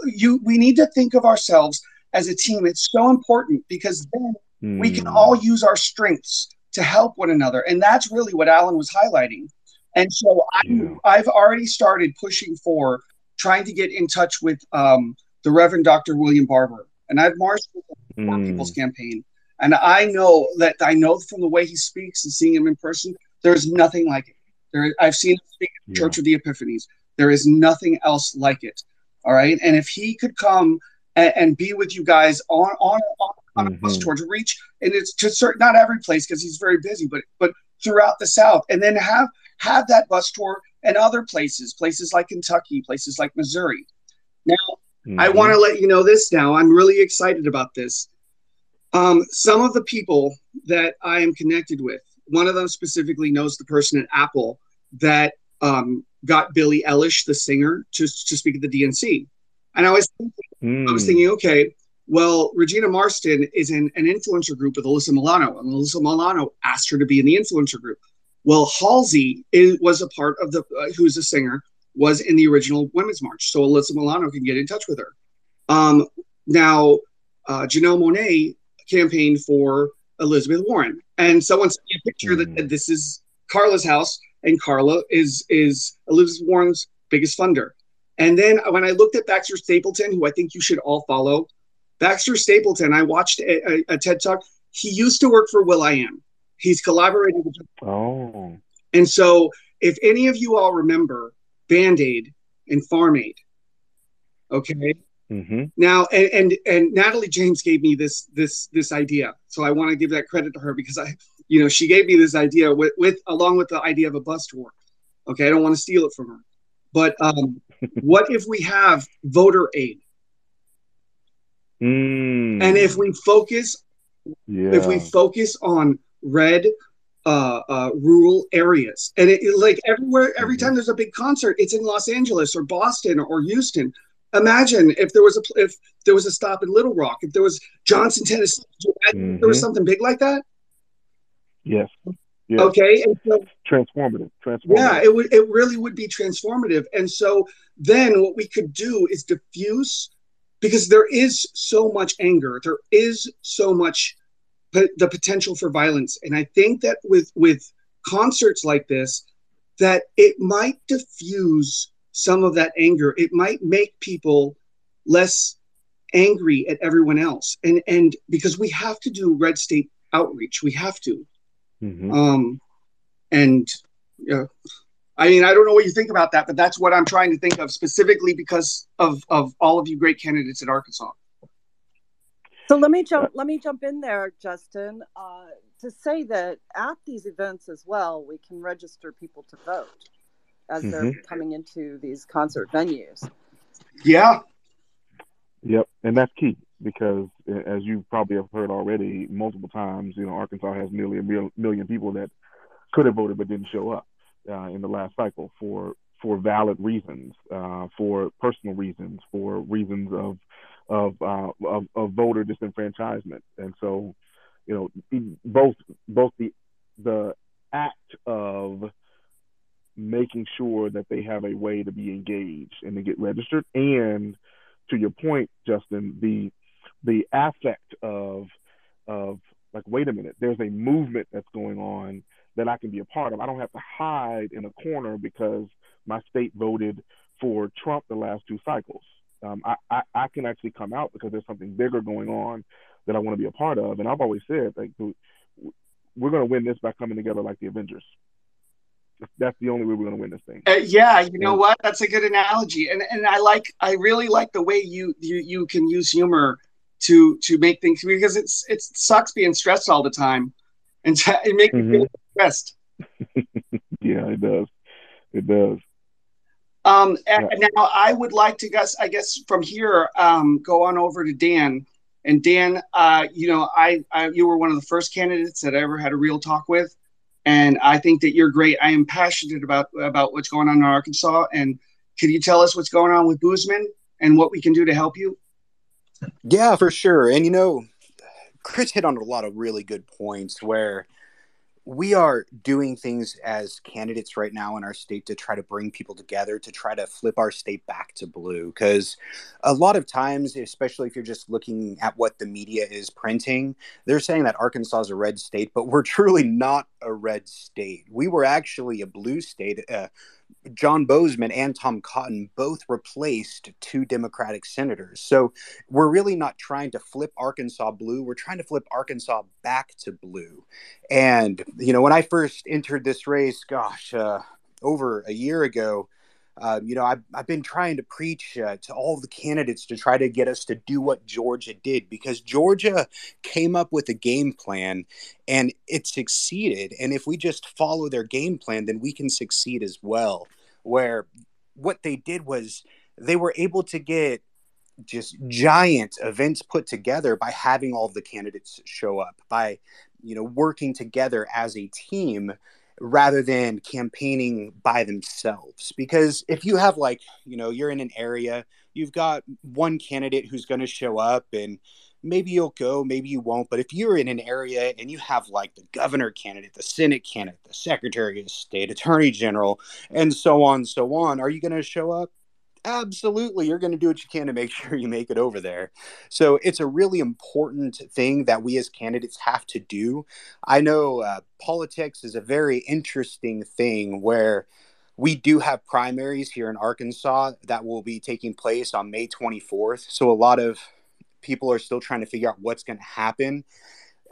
you we need to think of ourselves as a team it's so important because then mm. we can hmm. all use our strengths to help one another and that's really what allen was highlighting and so yeah. i've already started pushing for trying to get in touch with um, the reverend dr william barber and i've marched with the mm. people's campaign and i know that i know from the way he speaks and seeing him in person there's nothing like it. There, I've seen him speak at Church of the Epiphanies. There is nothing else like it. All right. And if he could come and, and be with you guys on on on, on mm-hmm. a bus tour to reach, and it's to certain not every place because he's very busy, but but throughout the South, and then have have that bus tour and other places, places like Kentucky, places like Missouri. Now, mm-hmm. I want to let you know this. Now, I'm really excited about this. Um, some of the people that I am connected with one of them specifically knows the person at Apple that um, got Billie Eilish, the singer, to, to speak at the DNC. And I was thinking, mm. I was thinking, okay, well, Regina Marston is in an influencer group with Alyssa Milano, and Alyssa Milano asked her to be in the influencer group. Well, Halsey is, was a part of the, uh, who's a singer, was in the original Women's March, so Alyssa Milano can get in touch with her. Um, now, uh, Janelle Monáe campaigned for Elizabeth Warren. And someone sent me a picture mm. that hmm. said this is Carla's house, and Carla is is Elizabeth Warren's biggest funder. And then when I looked at Baxter Stapleton, who I think you should all follow, Baxter Stapleton, I watched a, a, a TED talk. He used to work for will.i.am. He's collaborated with. Oh. And so, if any of you all remember Band Aid and Farm Aid, okay, Mm-hmm. Now, and, and and Natalie James gave me this this this idea, so I want to give that credit to her because I, you know, she gave me this idea with, with along with the idea of a bus tour. Okay, I don't want to steal it from her, but um, what if we have voter aid? Mm. And if we focus, yeah. if we focus on red uh, uh, rural areas, and it, it, like everywhere, every mm-hmm. time there's a big concert, it's in Los Angeles or Boston or Houston imagine if there was a if there was a stop in Little Rock, if there was Johnson, Tennessee, mm-hmm. there was mm-hmm. something big like that. Yes. yes. Okay. So, transformative. Transformative. Yeah, it would. It really would be transformative. And so then what we could do is diffuse, because there is so much anger. There is so much the potential for violence, and I think that with with concerts like this, that it might diffuse some of that anger, it might make people less angry at everyone else. And and because we have to do red state outreach, we have to. Mm-hmm. Um, and yeah, I mean, I don't know what you think about that, but that's what I'm trying to think of specifically because of of all of you great candidates at Arkansas. So let me jump. Let me jump in there, Justin, uh, to say that at these events as well, we can register people to vote as they're mm-hmm. coming into these concert venues. Yeah. Yep, and that's key because, as you probably have heard already multiple times, you know Arkansas has nearly a million people that could have voted but didn't show up uh, in the last cycle for for valid reasons, uh, for personal reasons, for reasons of of, uh, of of voter disenfranchisement, and so you know both both the the act of making sure that they have a way to be engaged and to get registered. And to your point, Justin, the the affect of of like, wait a minute, there's a movement that's going on that I can be a part of. I don't have to hide in a corner because my state voted for Trump the last two cycles. Um, I, I, I can actually come out because there's something bigger going on that I want to be a part of. And I've always said, like, we're going to win this by coming together like the Avengers that's the only way we're going to win this thing. Uh, yeah, you know what? That's a good analogy, and and I like I really like the way you you you can use humor to to make things because it's it sucks being stressed all the time, and to, it makes mm-hmm. feel stressed. yeah, it does. It does. Um, yeah. now I would like to guess, I guess from here, um, go on over to Dan. And Dan, uh, you know, I, I, you were one of the first candidates that I ever had a real talk with and I think that you're great. I am passionate about about what's going on in Arkansas. And can you tell us what's going on with Boozman and what we can do to help you? Yeah, for sure. And you know, Chris hit on a lot of really good points where we are doing things as candidates right now in our state to try to bring people together to try to flip our state back to blue. Because a lot of times especially if you're just looking at what the media is printing they're saying that arkansas is a red state but we're truly not a red state. We were actually a blue state uh, John Boozman and Tom Cotton both replaced two Democratic senators. So we're really not trying to flip Arkansas blue. We're trying to flip Arkansas back to blue. And, you know, when I first entered this race, gosh, uh, over a year ago, uh, you know, I've, I've been trying to preach uh, to all the candidates to try to get us to do what Georgia did because Georgia came up with a game plan and it succeeded. And if we just follow their game plan, then we can succeed as well. Where what they did was they were able to get just giant events put together by having all the candidates show up, by, you know, working together as a team rather than campaigning by themselves. Because if you have, like, you know, you're in an area, you've got one candidate who's going to show up and maybe you'll go, maybe you won't. But if you're in an area and you have like the governor candidate, the Senate candidate, the Secretary of State, Attorney General, and so on, so on, are you going to show up? Absolutely you're going to do what you can to make sure you make it over there. So it's a really important thing that we as candidates have to do. I know uh, politics is a very interesting thing where we do have primaries here in arkansas that will be taking place on may 24th so a lot of people are still trying to figure out what's going to happen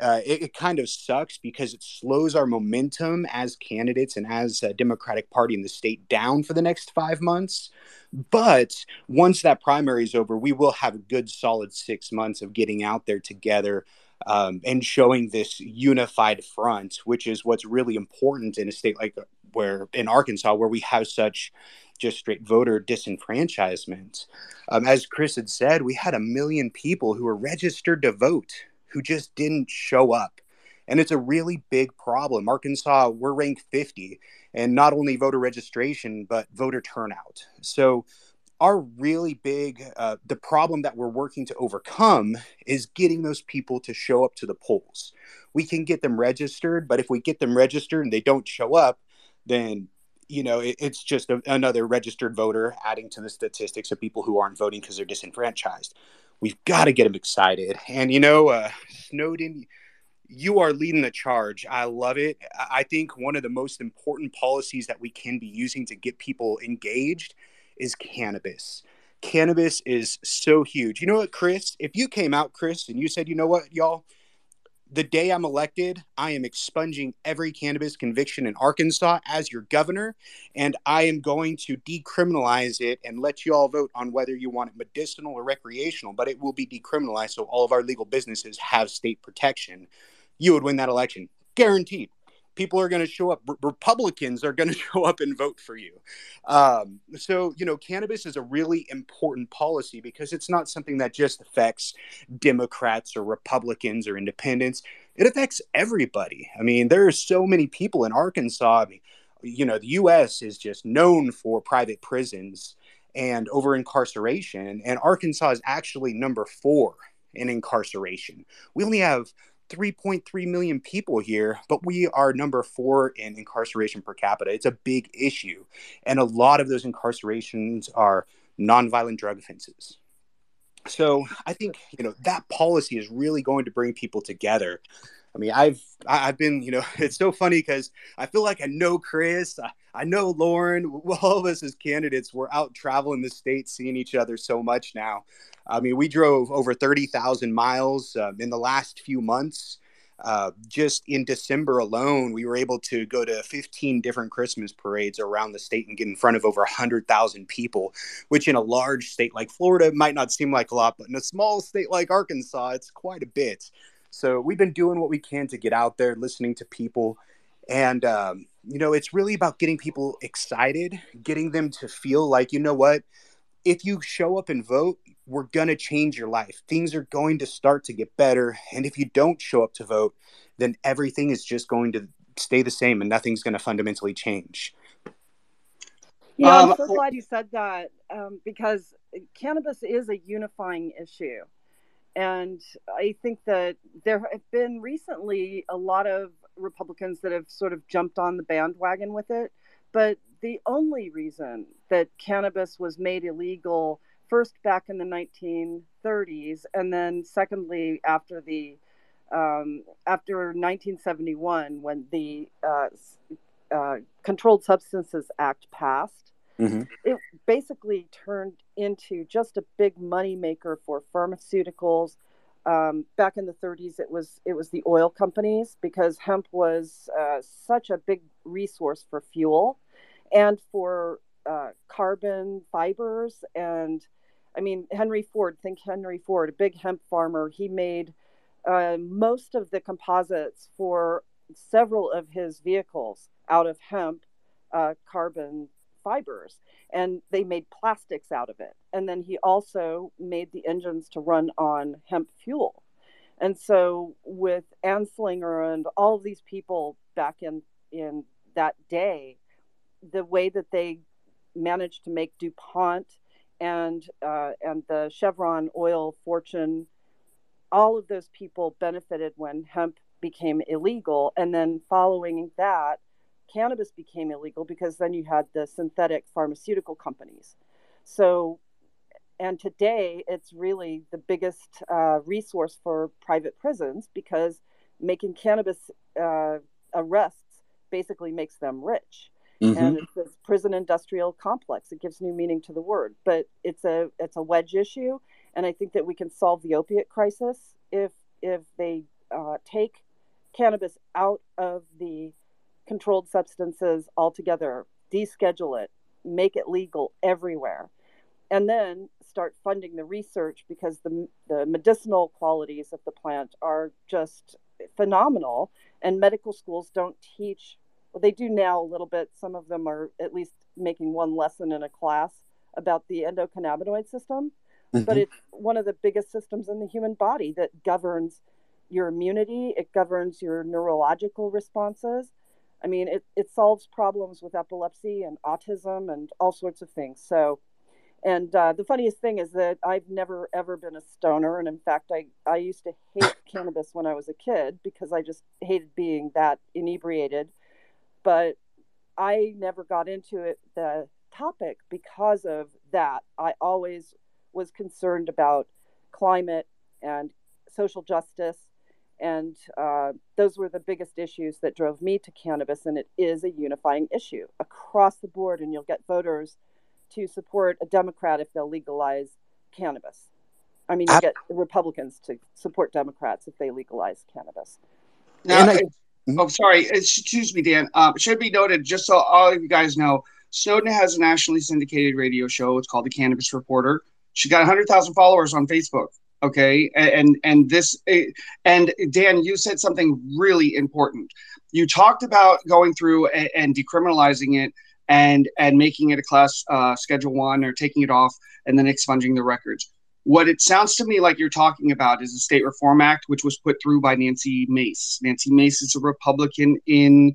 uh, it, it, kind of sucks because it slows our momentum as candidates and as a Democratic Party in the state down for the next five months. But once that primary is over, we will have a good solid six months of getting out there together um, and showing this unified front, which is what's really important in a state like where in Arkansas, where we have such just straight voter disenfranchisement. Um, as Chris had said, we had a million people who were registered to vote who just didn't show up. And it's a really big problem. Arkansas, we're ranked 50, and not only voter registration, but voter turnout. So, our really big, uh, the problem that we're working to overcome is getting those people to show up to the polls. We can get them registered, but if we get them registered and they don't show up, then you know it, it's just a, another registered voter adding to the statistics of people who aren't voting because they're disenfranchised we've got to get them excited. And you know, uh, Snowden, you are leading the charge. I love it. I think one of the most important policies that we can be using to get people engaged is cannabis. Cannabis is so huge. You know what, Chris? If you came out, Chris, and you said, you know what, y'all, the day I'm elected, I am expunging every cannabis conviction in Arkansas as your governor, and I am going to decriminalize it and let you all vote on whether you want it medicinal or recreational, but it will be decriminalized so all of our legal businesses have state protection. You would win that election, guaranteed people are going to show up. Republicans are going to show up and vote for you. Um, so, you know, cannabis is a really important policy because it's not something that just affects Democrats or Republicans or independents. It affects everybody. I mean, there are so many people in Arkansas. I mean, you know, the U.S. is just known for private prisons and over incarceration, and Arkansas is actually number four in incarceration. We only have 3.3 million people here, but we are number four in incarceration per capita. It's a big issue. And a lot of those incarcerations are nonviolent drug offenses. So I think, you know, that policy is really going to bring people together. I mean, I've I've been, you know, it's so funny because I feel like I know Chris, I, I know Lauren, all of us as candidates, we're out traveling the state, seeing each other so much now. I mean, we drove over 30,000 miles uh, in the last few months. Uh, just in December alone, we were able to go to 15 different Christmas parades around the state and get in front of over 100,000 people, which in a large state like Florida might not seem like a lot, but in a small state like Arkansas, it's quite a bit. So we've been doing what we can to get out there, listening to people. And, um, you know, it's really about getting people excited, getting them to feel like, you know what, if you show up and vote, we're going to change your life. Things are going to start to get better. And if you don't show up to vote, then everything is just going to stay the same and nothing's going to fundamentally change. Yeah, um, I'm so glad you said that um, because cannabis is a unifying issue. And I think that there have been recently a lot of Republicans that have sort of jumped on the bandwagon with it. But the only reason that cannabis was made illegal first back in the 1930s, and then secondly after the um, after 1971 when the uh, uh, Controlled Substances Act passed, Mhm. it basically turned into just a big money maker for pharmaceuticals. Um, back in the 30s, it was it was the oil companies because hemp was uh, such a big resource for fuel and for uh, carbon fibers. And I mean, Henry Ford. Think Henry Ford, a big hemp farmer. He made uh, most of the composites for several of his vehicles out of hemp uh, carbon fibers and they made plastics out of it. And then he also made the engines to run on hemp fuel. And so with anslinger and all of these people back in in that day the way that they managed to make dupont and uh, and the chevron oil fortune all of those people benefited when hemp became illegal. And then following that cannabis became illegal because then you had the synthetic pharmaceutical companies. So and today it's really the biggest uh, resource for private prisons because making cannabis uh, arrests basically makes them rich. Mhm. and it's this prison industrial complex. It gives new meaning to the word but it's a it's a wedge issue. And i think that we can solve the opiate crisis if if they uh, take cannabis out of the controlled substances altogether deschedule it make it legal everywhere and then start funding the research because the, the medicinal qualities of the plant are just phenomenal and medical schools don't teach well they do now a little bit some of them are at least making one lesson in a class about the endocannabinoid system but Mhm. it's one of the biggest systems in the human body that governs your immunity it governs your neurological responses i mean it, it solves problems with epilepsy and autism and all sorts of things so and uh, the funniest thing is that I've never ever been a stoner, and in fact, I I used to hate cannabis when I was a kid because I just hated being that inebriated. But I never got into it the topic because of that. I always was concerned about climate and social justice, and uh, those were the biggest issues that drove me to cannabis. And it is a unifying issue across the board, and you'll get voters to support a Democrat if they'll legalize cannabis. I mean, you I- get Republicans to support Democrats if they legalize cannabis. Now, I- it- oh, sorry. Excuse me, Dan. Um, it should be noted, just so all of you guys know, Snowden has a nationally syndicated radio show. It's called The Cannabis Reporter. She got 100,000 followers on Facebook. Okay, and and, this and Dan, you said something really important. You talked about going through and, and decriminalizing it and and making it a class uh, Schedule One or taking it off and then expunging the records. What it sounds to me like you're talking about is the State Reform Act, which was put through by Nancy Mace. Nancy Mace is a Republican in,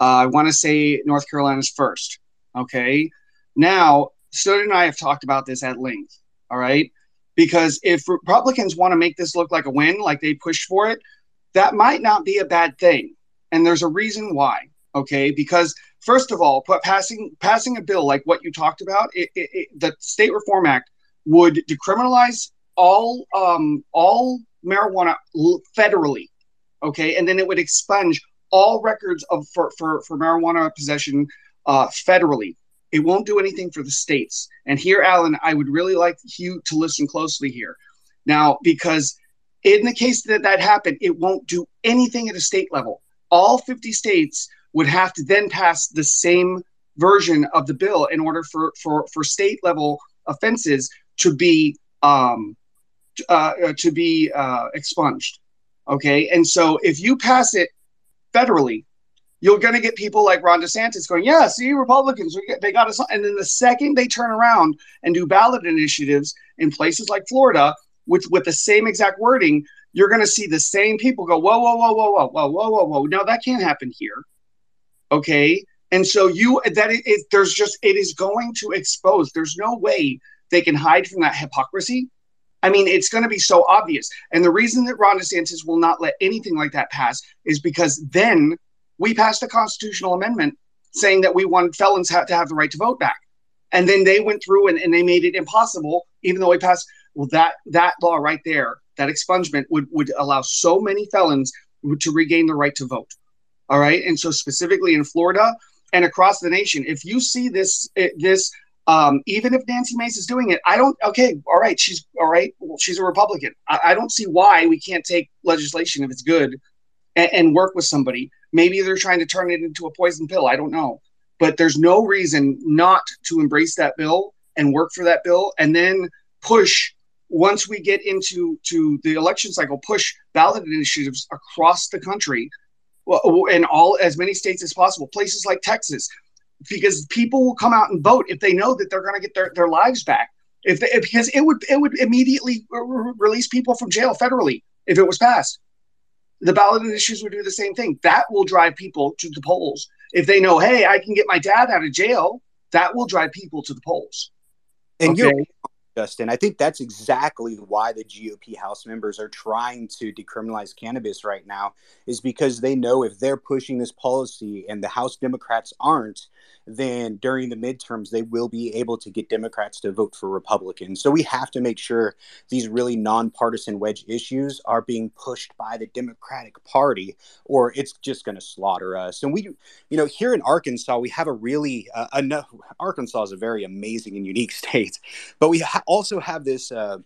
uh, I want to say, North Carolina's first. Okay. Now, Snowden and I have talked about this at length. All right. Because if Republicans want to make this look like a win, like they pushed for it, that might not be a bad thing. And there's a reason why. Okay. Because first of all, passing passing a bill like what you talked about, it, it, it, the State Reform Act would decriminalize all um, all marijuana federally, okay, and then it would expunge all records of for for, for marijuana possession uh, federally. It won't do anything for the states. And here, Allen, I would really like you to listen closely here, now because in the case that that happened, it won't do anything at a state level. All 50 states would have to then pass the same version of the bill in order for for for state level offenses to be um, uh, uh, to be uh, expunged. Okay, and so if you pass it federally, you're going to get people like Ron DeSantis going, "Yeah, see, Republicans, they got us." And then the second they turn around and do ballot initiatives in places like Florida with with the same exact wording, you're going to see the same people go, "Whoa, whoa, whoa, whoa, whoa, whoa, whoa, whoa, whoa!" No, that can't happen here. Okay, and so you that it, it there's just it is going to expose. There's no way they can hide from that hypocrisy. I mean, it's going to be so obvious. And the reason that Ron DeSantis will not let anything like that pass is because then we passed a constitutional amendment saying that we want felons to have the right to vote back. And then they went through and, and they made it impossible, even though we passed well that that law right there, that expungement would would allow so many felons to regain the right to vote. All right. And so specifically in Florida and across the nation, if you see this this um, even if Nancy Mace is doing it, I don't. Okay, all right, she's all right. Well, she's a Republican. I, I, don't see why we can't take legislation if it's good and, and, work with somebody. Maybe they're trying to turn it into a poison pill. I don't know, but there's no reason not to embrace that bill and work for that bill, and then push once we get into to the election cycle, push ballot initiatives across the country, in all as many states as possible. Places like Texas, because people will come out and vote if they know that they're going to get their, their lives back. If, they, because it would it would immediately re- release people from jail federally if it was passed. The ballot initiatives would do the same thing. That will drive people to the polls if they know, hey, I can get my dad out of jail. That will drive people to the polls. And okay? you Justin. I think that's exactly why the GOP House members are trying to decriminalize cannabis right now, is because they know if they're pushing this policy and the House Democrats aren't, then during the midterms, they will be able to get Democrats to vote for Republicans. So we have to make sure these really nonpartisan wedge issues are being pushed by the Democratic Party, or it's just going to slaughter us. And we, you know, here in Arkansas, we have a really, uh, enough, Arkansas is a very amazing and unique state, but we ha- also have this. Uh,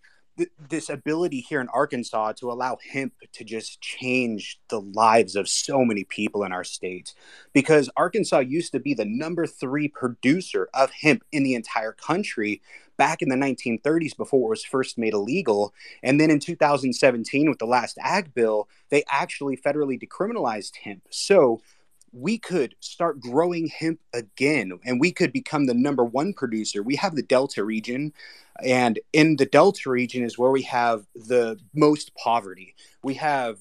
this ability here in Arkansas to allow hemp to just change the lives of so many people in our state. Because Arkansas used to be the number three producer of hemp in the entire country back in the 1930s before it was first made illegal. And then in 2017, with the last ag bill, they actually federally decriminalized hemp. So we could start growing hemp again and we could become the number one producer. We have the Delta region, and in the Delta region is where we have the most poverty. We have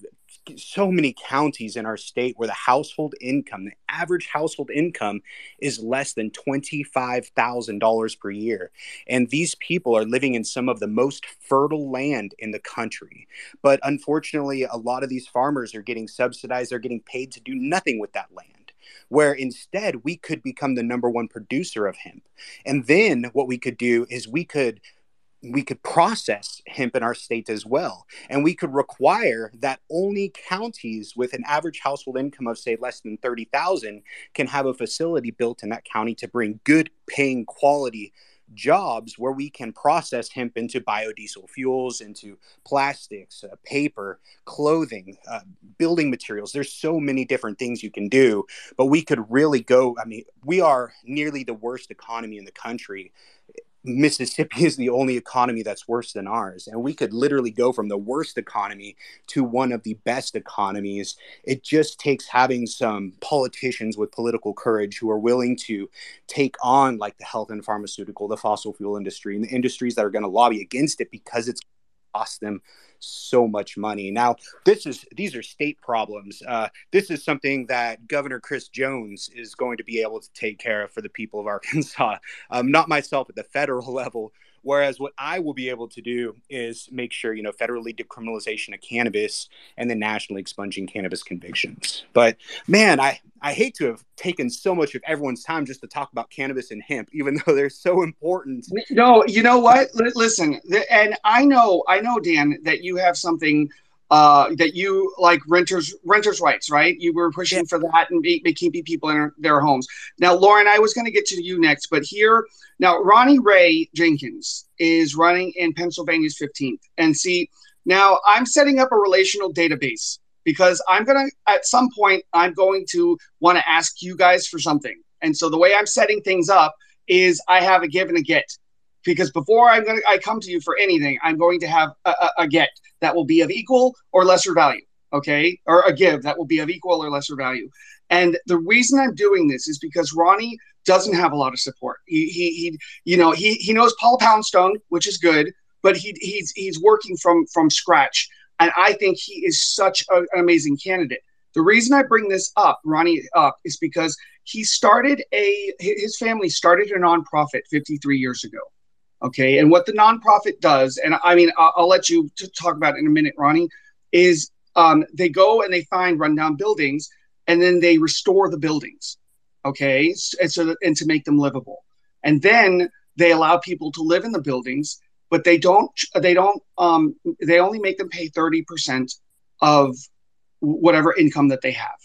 so many counties in our state where the household income, the average household income, is less than $25,000 per year. And these people are living in some of the most fertile land in the country. But unfortunately, a lot of these farmers are getting subsidized, they're getting paid to do nothing with that land where instead we could become the number one producer of hemp. And then what we could do is we could we could process hemp in our state as well. And we could require that only counties with an average household income of say less than 30,000 can have a facility built in that county to bring good paying quality jobs where we can process hemp into biodiesel fuels, into plastics, uh, paper, clothing, uh, building materials. There's so many different things you can do, but we could really go. I mean, we are nearly the worst economy in the country Mississippi is the only economy that's worse than ours. And we could literally go from the worst economy to one of the best economies. It just takes having some politicians with political courage who are willing to take on, like the health and pharmaceutical, the fossil fuel industry, and the industries that are going to lobby against it because it's cost them so much money. Now, this is these are state problems. Uh, this is something that Governor Chris Jones is going to be able to take care of for the people of Arkansas. Um, not myself at the federal level, Whereas what I will be able to do is make sure, you know, federally decriminalization of cannabis and then nationally expunging cannabis convictions. But man, I, I hate to have taken so much of everyone's time just to talk about cannabis and hemp, even though they're so important. No, you know what? Listen, and I know, I know, Dan, that you have something uh, that you like renters renters rights, right? You were pushing yeah. for that and be, keeping people in their homes. Now, Lauren, I was going to get to you next, but here now, Ronnie Ray Jenkins is running in Pennsylvania's 15th, and see now I'm setting up a relational database because I'm gonna at some point I'm going to want to ask you guys for something, and so the way I'm setting things up is I have a give and a get because before I'm going to I come to you for anything, I'm going to have a, a, a, get that will be of equal or lesser value. Okay, or a give that will be of equal or lesser value. And the reason I'm doing this is because Ronnie doesn't have a lot of support. He he, he you know he he knows Paul Poundstone, which is good, but he he's he's working from from scratch. And I think he is such a, an amazing candidate. The reason I bring this up, Ronnie, up, is because he started a his family started a nonprofit 53 years ago Okay, and what the nonprofit does, and I mean, I'll, I'll let you talk about in a minute, Ronnie, is um, they go and they find rundown buildings and then they restore the buildings. Okay, and so that, and to make them livable, and then they allow people to live in the buildings, but they don't they don't um, they only make them pay thirty percent of whatever income that they have,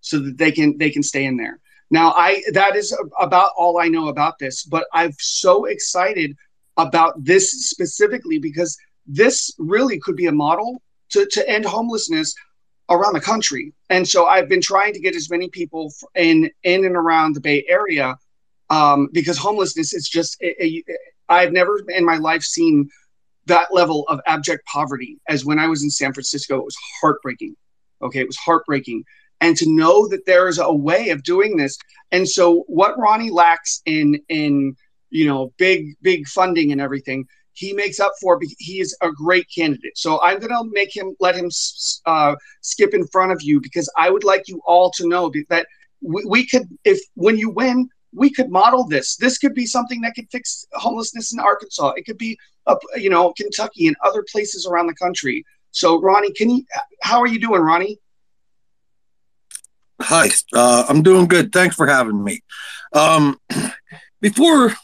so that they can they can stay in there. Now, I that is about all I know about this, but I'm so excited about this specifically because this really could be a model to, to end homelessness around the country. And so I've been trying to get as many people in in and around the Bay Area um, because homelessness is just I've never in my life seen that level of abject poverty as when I was in San Francisco. It was heartbreaking. Okay, it was heartbreaking. And to know that there is a way of doing this, and so what Ronnie lacks in in you know big big funding and everything, he makes up for. He is a great candidate. So I'm going to make him let him uh, skip in front of you because I would like you all to know that we, we could, if when you win, we could model this. This could be something that could fix homelessness in Arkansas. It could be up, you know, Kentucky and other places around the country. So, Ronnie, can you? How are you doing, Ronnie? Hi, uh, I'm doing good. Thanks for having me. Um, before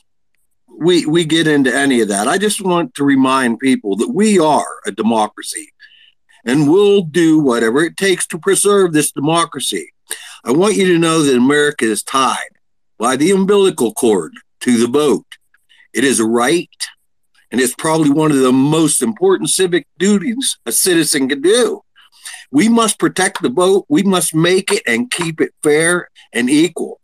we we get into any of that. I just want to remind people that we are a democracy and we'll do whatever it takes to preserve this democracy. I want you to know that America is tied by the umbilical cord to the vote. It is a right and it's probably one of the most important civic duties a citizen can do. We must protect the vote. We must make it and keep it fair and equal.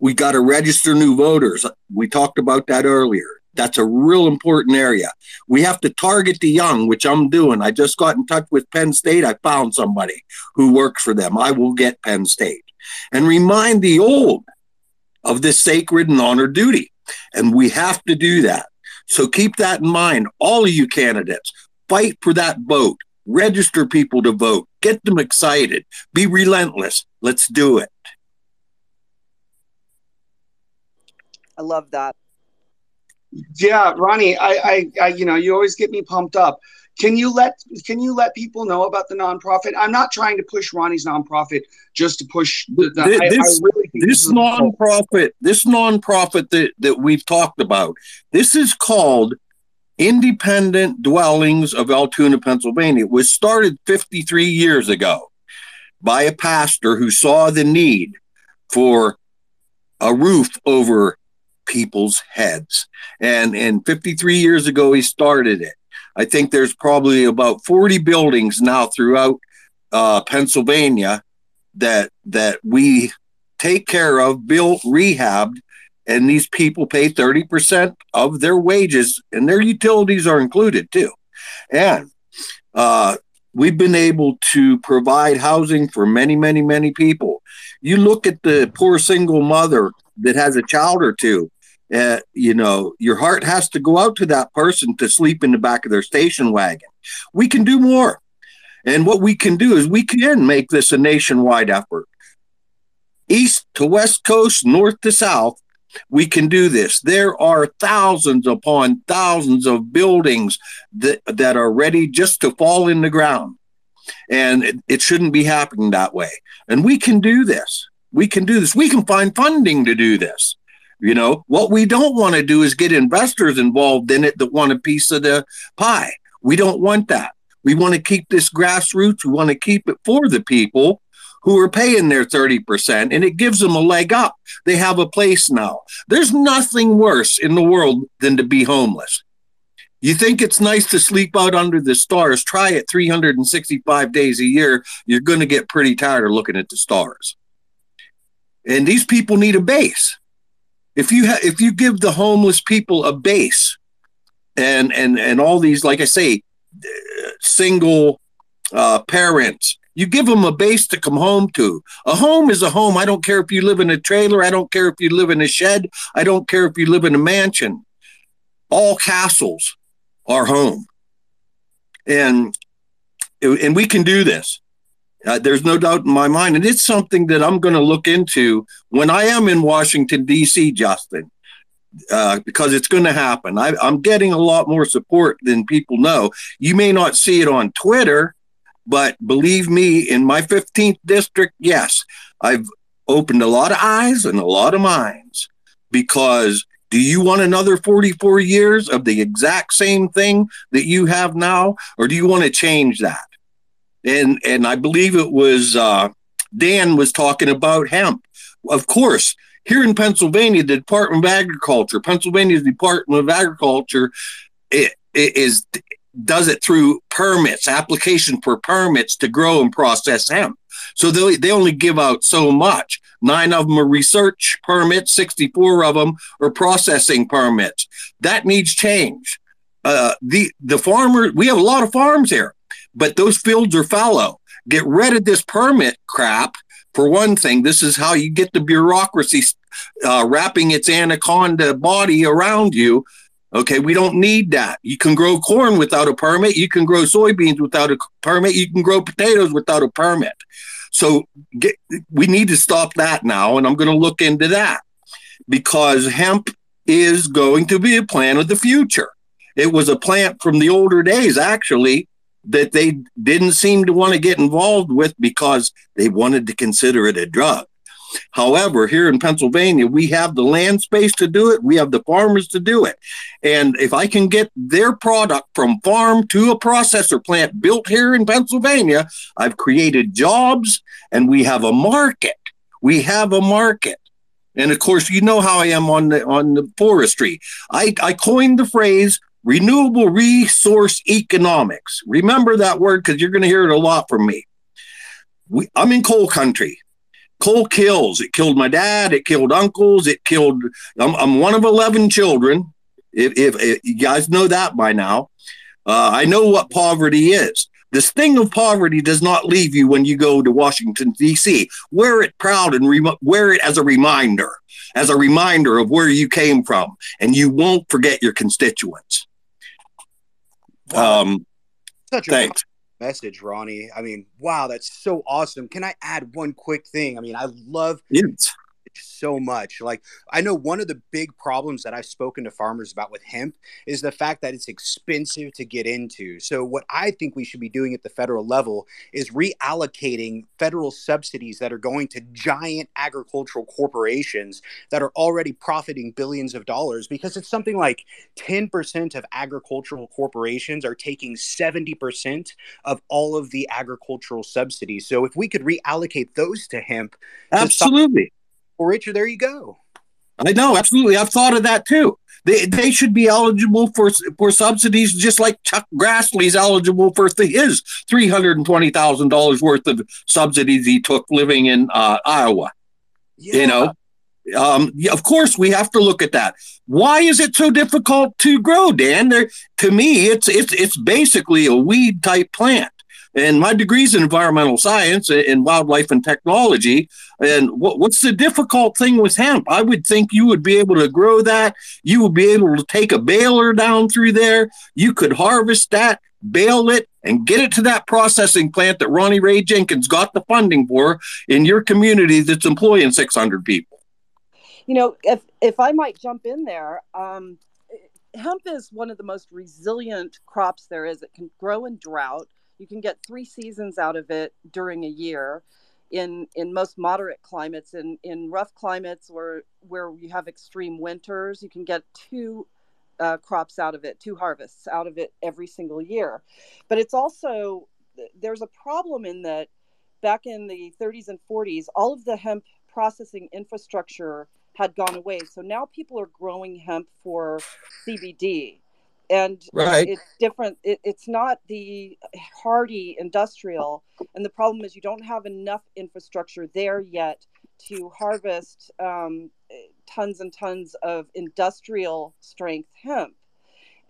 We got to register new voters. We talked about that earlier. That's a real important area. We have to target the young, which I'm doing. I just got in touch with Penn State. I found somebody who works for them. I will get Penn State and remind the old of this sacred and honored duty. And we have to do that. So keep that in mind. All of you candidates, fight for that vote. Register people to vote. Get them excited. Be relentless. Let's do it. I love that. Yeah, Ronnie, I, I, I, you know, you always get me pumped up. Can you let Can you let people know about the nonprofit? I'm not trying to push Ronnie's nonprofit just to push the. the this, I, I really this, this nonprofit, this nonprofit that that we've talked about, this is called Independent Dwellings of Altoona, Pennsylvania. Was started 53 years ago by a pastor who saw the need for a roof over people's heads. And and 53 years ago he started it. I think there's probably about 40 buildings now throughout uh, Pennsylvania that that we take care of, built, rehabbed, and these people pay 30% of their wages and their utilities are included too. And uh, we've been able to provide housing for many, many, many people. You look at the poor single mother that has a child or two uh, you know, your heart has to go out to that person to sleep in the back of their station wagon. We can do more. And what we can do is we can make this a nationwide effort. East to west coast, north to south, we can do this. There are thousands upon thousands of buildings that, that are ready just to fall in the ground. And it, it shouldn't be happening that way. And we can do this. We can do this. We can find funding to do this. You know, what we don't want to do is get investors involved in it that want a piece of the pie. We don't want that. We want to keep this grassroots. We want to keep it for the people who are paying their 30%, and it gives them a leg up. They have a place now. There's nothing worse in the world than to be homeless. You think it's nice to sleep out under the stars? Try it 365 days a year. You're going to get pretty tired of looking at the stars. And these people need a base if you ha- if you give the homeless people a base and and and all these like i say single uh, parents you give them a base to come home to a home is a home i don't care if you live in a trailer i don't care if you live in a shed i don't care if you live in a mansion all castles are home and and we can do this uh, there's no doubt in my mind. And it's something that I'm going to look into when I am in Washington, D.C., Justin. uh, because it's going to happen. I, I'm getting a lot more support than people know. You may not see it on Twitter, but believe me, in my 15th district, yes, I've opened a lot of eyes and a lot of minds because do you want another 44 years of the exact same thing that you have now, or do you want to change that? And and I believe it was uh, Dan was talking about hemp. Of course, here in Pennsylvania, the Department of Agriculture, Pennsylvania's Department of Agriculture, it, it is does it through permits, application for permits to grow and process hemp. So they, they only give out so much. Nine of them are research permits, 64 of them are processing permits. That needs change. Uh, the, the farmer, we have a lot of farms here, but those fields are fallow. Get rid of this permit crap. For one thing, this is how you get the bureaucracy uh, wrapping its anaconda body around you Okay, we don't need that. You can grow corn without a permit. You can grow soybeans without a permit. You can grow potatoes without a permit. So get, we need to stop that now, and I'm going to look into that because hemp is going to be a plant of the future. It was a plant from the older days, actually, that they didn't seem to want to get involved with because they wanted to consider it a drug. However, here in Pennsylvania, we have the land space to do it. We have the farmers to do it. And if I can get their product from farm to a processor plant built here in Pennsylvania, I've created jobs and we have a market. We have a market. And of course, you know how I am on the on the forestry. I, I coined the phrase renewable resource economics. Remember that word because you're going to hear it a lot from me. We, I'm in coal country coal kills. It killed my dad. It killed uncles. It killed. I'm, I'm one of eleven children. If, if, if, you guys know that by now, uh, I know what poverty is. The sting of poverty does not leave you when you go to Washington D.C. Wear it proud and re- wear it as a reminder, as a reminder of where you came from, and you won't forget your constituents. Um, thanks message, Ronnie. I mean, wow, that's so awesome. Can I add one quick thing? I mean, I love yes so much. Like I know one of the big problems that I've spoken to farmers about with hemp is the fact that it's expensive to get into. So what I think we should be doing at the federal level is reallocating federal subsidies that are going to giant agricultural corporations that are already profiting billions of dollars because it's something like 10% of agricultural corporations are taking 70% of all of the agricultural subsidies. So if we could reallocate those to hemp, absolutely. Well, Richard, there you go. I know, absolutely. I've thought of that too. They, they should be eligible for for subsidies just like Chuck Grassley's eligible for his three hundred and twenty thousand dollars worth of subsidies he took living in uh, Iowa. Yeah. You know, um, of course we have to look at that. Why is it so difficult to grow, Dan? There, to me, it's it's it's basically a weed type plant. And my degrees in environmental science and wildlife and technology. And what, what's the difficult thing with hemp? I would think you would be able to grow that. You would be able to take a baler down through there. You could harvest that, bale it, and get it to that processing plant that Ronnie Ray Jenkins got the funding for in your community that's employing 600 people. You know, if if I might jump in there, um, hemp is one of the most resilient crops there is. It can grow in drought. You can get three seasons out of it during a year. In, in most moderate climates, in, in rough climates where where you have extreme winters, you can get two uh, crops out of it, two harvests out of it every single year. But it's also there's a problem in that back in the 30s and 40s, all of the hemp processing infrastructure had gone away. So now people are growing hemp for CBD and right. it's different it, it's not the hardy industrial and the problem is you don't have enough infrastructure there yet to harvest um, tons and tons of industrial strength hemp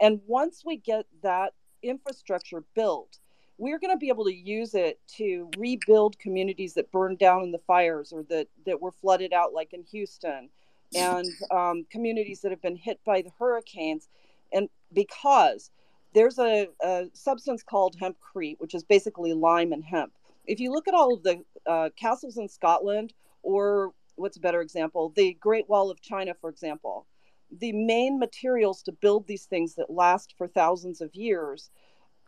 and once we get that infrastructure built we're going to be able to use it to rebuild communities that burned down in the fires or that, that were flooded out like in houston and um, communities that have been hit by the hurricanes and because there's a, a, substance called hempcrete, which is basically lime and hemp. If you look at all of the uh, castles in Scotland, or what's a better example, the Great Wall of China, for example, the main materials to build these things that last for thousands of years,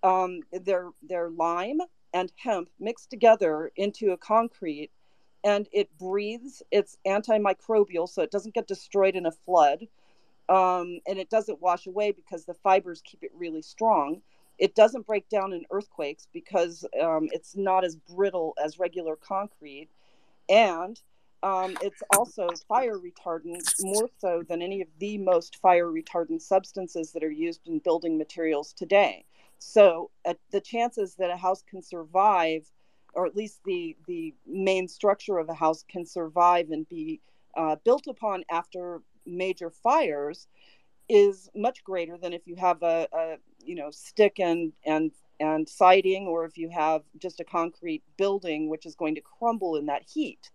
um, they're, they're lime and hemp mixed together into a concrete and it breathes. It's antimicrobial, so it doesn't get destroyed in a flood. Um, and it doesn't wash away because the fibers keep it really strong. It doesn't break down in earthquakes because um, it's not as brittle as regular concrete. And um, it's also fire retardant more so than any of the most fire retardant substances that are used in building materials today. So uh, the chances that a house can survive, or at least the the main structure of a house can survive and be uh, built upon after major fires, is much greater than if you have a, a you know stick and and and siding, or if you have just a concrete building which is going to crumble in that heat.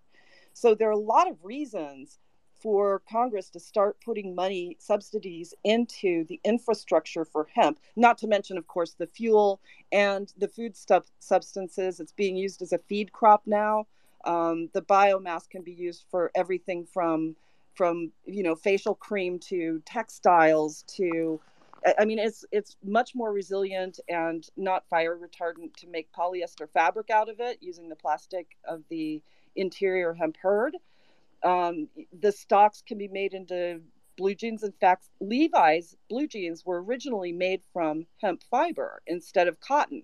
So there are a lot of reasons for Congress to start putting money subsidies into the infrastructure for hemp, not to mention, of course, the fuel and the food stuff substances. It's being used as a feed crop now. Um, the biomass can be used for everything from from you know facial cream to textiles to I mean, it's it's much more resilient and not fire retardant to make polyester fabric out of it using the plastic of the interior hemp hurd. Um, the stocks can be made into blue jeans. In fact, Levi's blue jeans were originally made from hemp fiber instead of cotton.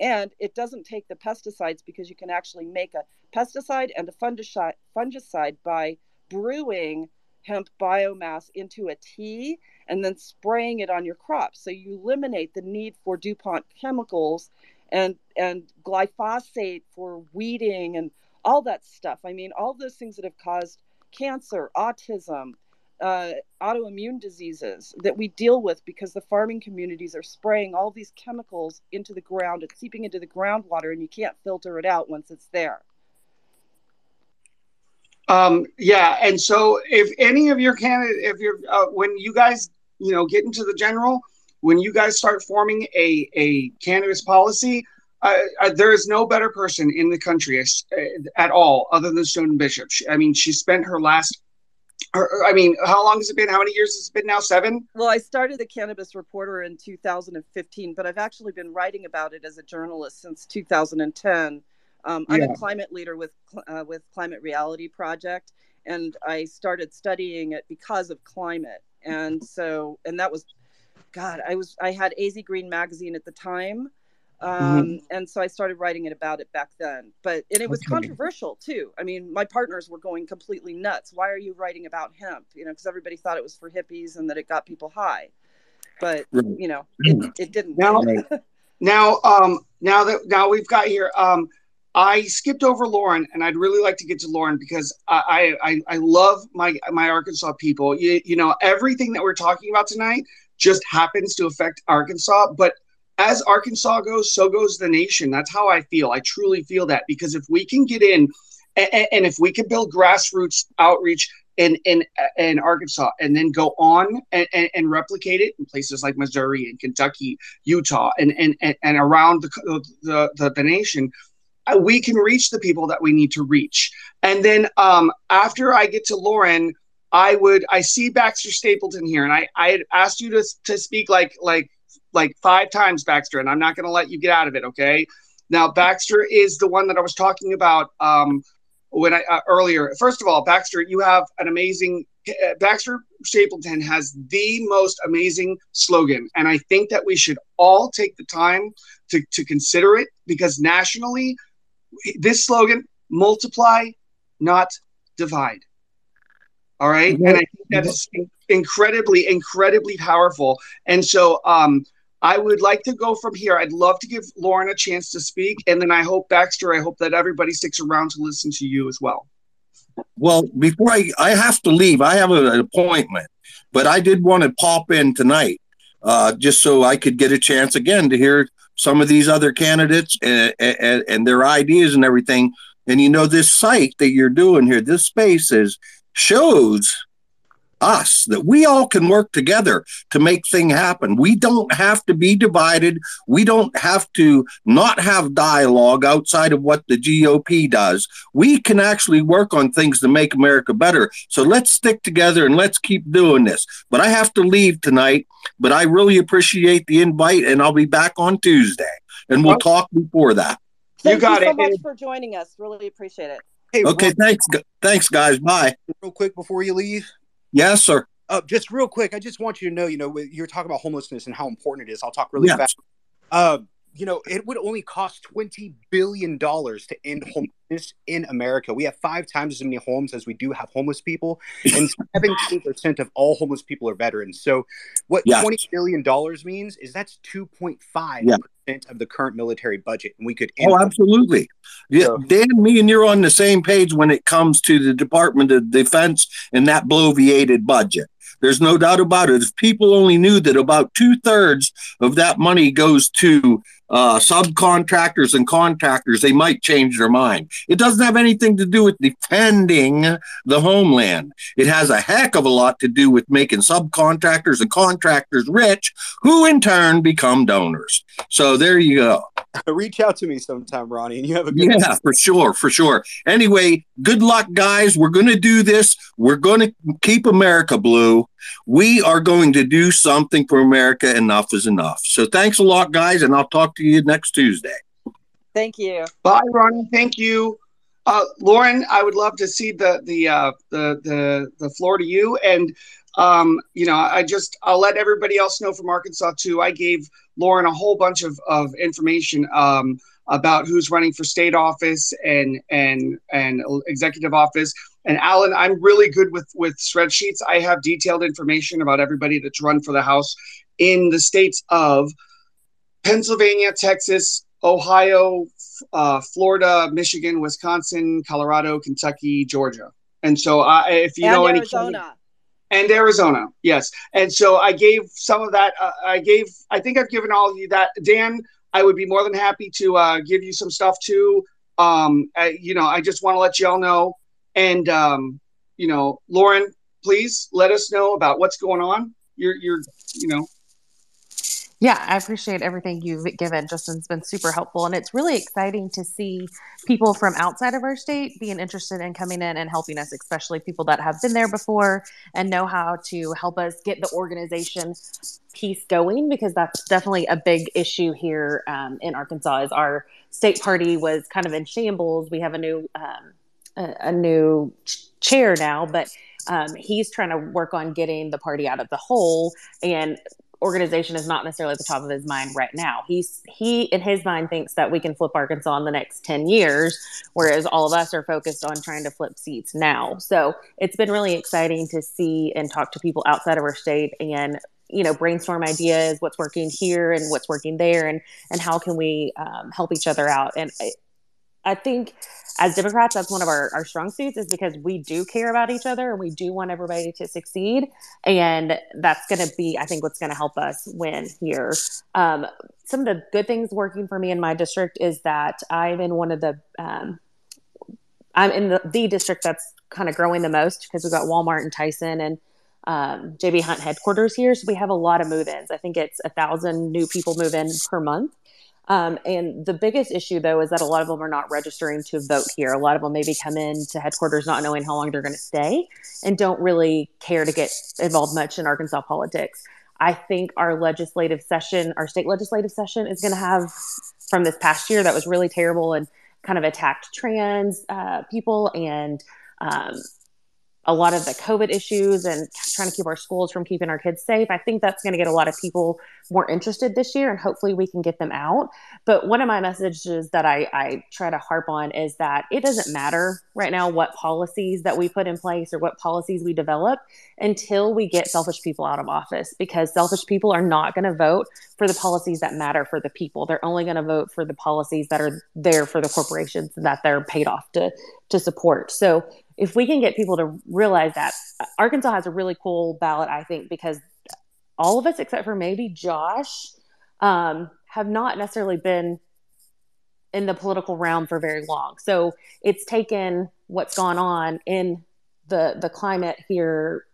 And it doesn't take the pesticides because you can actually make a pesticide and a fungicide, fungicide by brewing hemp biomass into a tea and then spraying it on your crops. So you eliminate the need for DuPont chemicals and and glyphosate for weeding and all that stuff. I mean, all those things that have caused cancer, autism, uh, autoimmune diseases that we deal with because the farming communities are spraying all these chemicals into the ground. It's seeping into the groundwater, and you can't filter it out once it's there. Um, yeah, and so if any of your candidate, if you're uh, when you guys you know get into the general, when you guys start forming a a cannabis policy, uh, uh, there is no better person in the country uh, at all other than Snowden Bishop. She, I mean, she spent her last. I mean, how long has it been? How many years has it been now? Seven. Well, I started the Cannabis Reporter in 2015, but I've actually been writing about it as a journalist since 2010. Um, I'm yeah. a climate leader with uh, with Climate Reality Project, and I started studying it because of climate. And so, and that was, God, I was I had AZ Green magazine at the time, Mm-hmm. Um, mm-hmm. And so I started writing it about it back then. But and it was okay. controversial too. I mean, my partners were going completely nuts. Why are you writing about hemp? You know, because everybody thought it was for hippies and that it got people high. But you know, it, it didn't. Now, now, um, now that now we've got here, um, I skipped over Lauren, and I'd really like to get to Lauren because I I, I love my my Arkansas people. You, you know, everything that we're talking about tonight just happens to affect Arkansas, but as Arkansas goes, so goes the nation. That's how I feel. I truly feel that because if we can get in and, and if we can build grassroots outreach in, in, in Arkansas and then go on and, and, and replicate it in places like Missouri and Kentucky, Utah, and, and, and, around the, the, the, the nation, we can reach the people that we need to reach. And then um, after I get to Lauren, I would I see Baxter Stapleton here, and I I had asked you to to speak like like like five times, Baxter, and I'm not going to let you get out of it. Okay. Now, Baxter is the one that I was talking about um, when I uh, earlier. First of all, Baxter, you have an amazing. Uh, Baxter Stapleton has the most amazing slogan, and I think that we should all take the time to to consider it because nationally, this slogan: multiply, not divide. All right, and I think that is incredibly, incredibly powerful. And so, um, I would like to go from here. I'd love to give Lauren a chance to speak. And then I hope, Baxter, I hope that everybody sticks around to listen to you as well. Well, before I, I have to leave, I have an appointment, but I did want to pop in tonight uh, just so I could get a chance again to hear some of these other candidates and, and, and their ideas and everything. And you know, this site that you're doing here, this space is shows us that we all can work together to make things happen. We don't have to be divided. We don't have to not have dialogue outside of what the GOP does. We can actually work on things to make America better. So let's stick together and let's keep doing this. But I have to leave tonight, but I really appreciate the invite and I'll be back on Tuesday and we'll talk before that. Thank you got so it. much for joining us. Really appreciate it. Hey, Okay, real, thanks. Thanks, guys. Bye. real quick before you leave. Yes, sir. Uh, just real quick, I just want you to know, you know, you're talking about homelessness and how important it is. I'll talk really Yes. fast. Uh, you know, it would only cost twenty billion dollars to end homelessness in America. We have five times as many homes as we do have homeless people, and seventeen percent of all homeless people are veterans. So, what Yes. twenty billion dollars means is that's two point five Yeah. percent of the current military budget, and we could end. Oh, absolutely. Yeah, So- Dan, me and you're on the same page when it comes to the Department of Defense and that bloviated budget. There's no doubt about it. If people only knew that about two thirds of that money goes to uh, subcontractors and contractors, they might change their mind. It doesn't have anything to do with defending the homeland. It has a heck of a lot to do with making subcontractors and contractors rich, who in turn become donors. So there you go. Reach out to me sometime, Ronnie, and you have a good. Yeah, for sure, for sure. Anyway, good luck, guys. We're going to do this. We're going to keep America blue. We are going to do something for America. Enough is enough. So thanks a lot, guys, and I'll talk to you next Tuesday. Thank you. Bye, Ronnie. Thank you. Uh, Lauren, I would love to see the the uh, the the the floor to you. And um, you know, I just I'll let everybody else know from Arkansas too. I gave Lauren a whole bunch of of information um, about who's running for state office and and and executive office. And Allen, I'm really good with with spreadsheets. I have detailed information about everybody that's run for the House in the states of Pennsylvania, Texas, Ohio, uh, Florida, Michigan, Wisconsin, Colorado, Kentucky, Georgia. And so, uh, if you and know any Arizona. And Arizona, yes. And so, I gave some of that. Uh, I gave. I think I've given all of you that. Dan, I would be more than happy to uh, give you some stuff too. Um, I, you know, I just want to let y'all know. And um, you know, Lauren, please let us know about what's going on. You're, you're, you know, Yeah, I appreciate everything you've given. Justin's been super helpful. And it's really exciting to see people from outside of our state being interested in coming in and helping us, especially people that have been there before and know how to help us get the organization piece going because that's definitely a big issue here um, in Arkansas is our state party was kind of in shambles. We have a new um, a, a new ch- chair now, but um, he's trying to work on getting the party out of the hole and organization is not necessarily at the top of his mind right now. He's he in his mind thinks that we can flip Arkansas in the next 10 years, whereas all of us are focused on trying to flip seats now. So it's been really exciting to see and talk to people outside of our state and you know brainstorm ideas what's working here and what's working there and and how can we um, help each other out and I, think as Democrats, that's one of our, our strong suits is because we do care about each other and we do want everybody to succeed. And that's going to be, I think, what's going to help us win here. Um, some of the good things working for me in my district is that I'm in one of the, um, I'm in the, the district that's kind of growing the most because we've got Walmart and Tyson and um, JB Hunt headquarters here. So we have a lot of move ins. I think it's a thousand new people move in per month. Um, and the biggest issue, though, is that a lot of them are not registering to vote here. A lot of them maybe come in to headquarters not knowing how long they're going to stay and don't really care to get involved much in Arkansas politics. I think our legislative session, our state legislative session, is going to have from this past year that was really terrible and kind of attacked trans uh, people and um, a lot of the COVID issues and trying to keep our schools from keeping our kids safe. I think that's going to get a lot of people more interested this year, and hopefully we can get them out. But one of my messages that I, I try to harp on is that it doesn't matter right now what policies that we put in place or what policies we develop until we get selfish people out of office, because selfish people are not going to vote for the policies that matter for the people. They're only going to vote for the policies that are there for the corporations that they're paid off to to support. So if we can get people to realize that Arkansas has a really cool ballot, I think, because all of us, except for maybe Josh, um, have not necessarily been in the political realm for very long. So it's taken what's gone on in the the climate here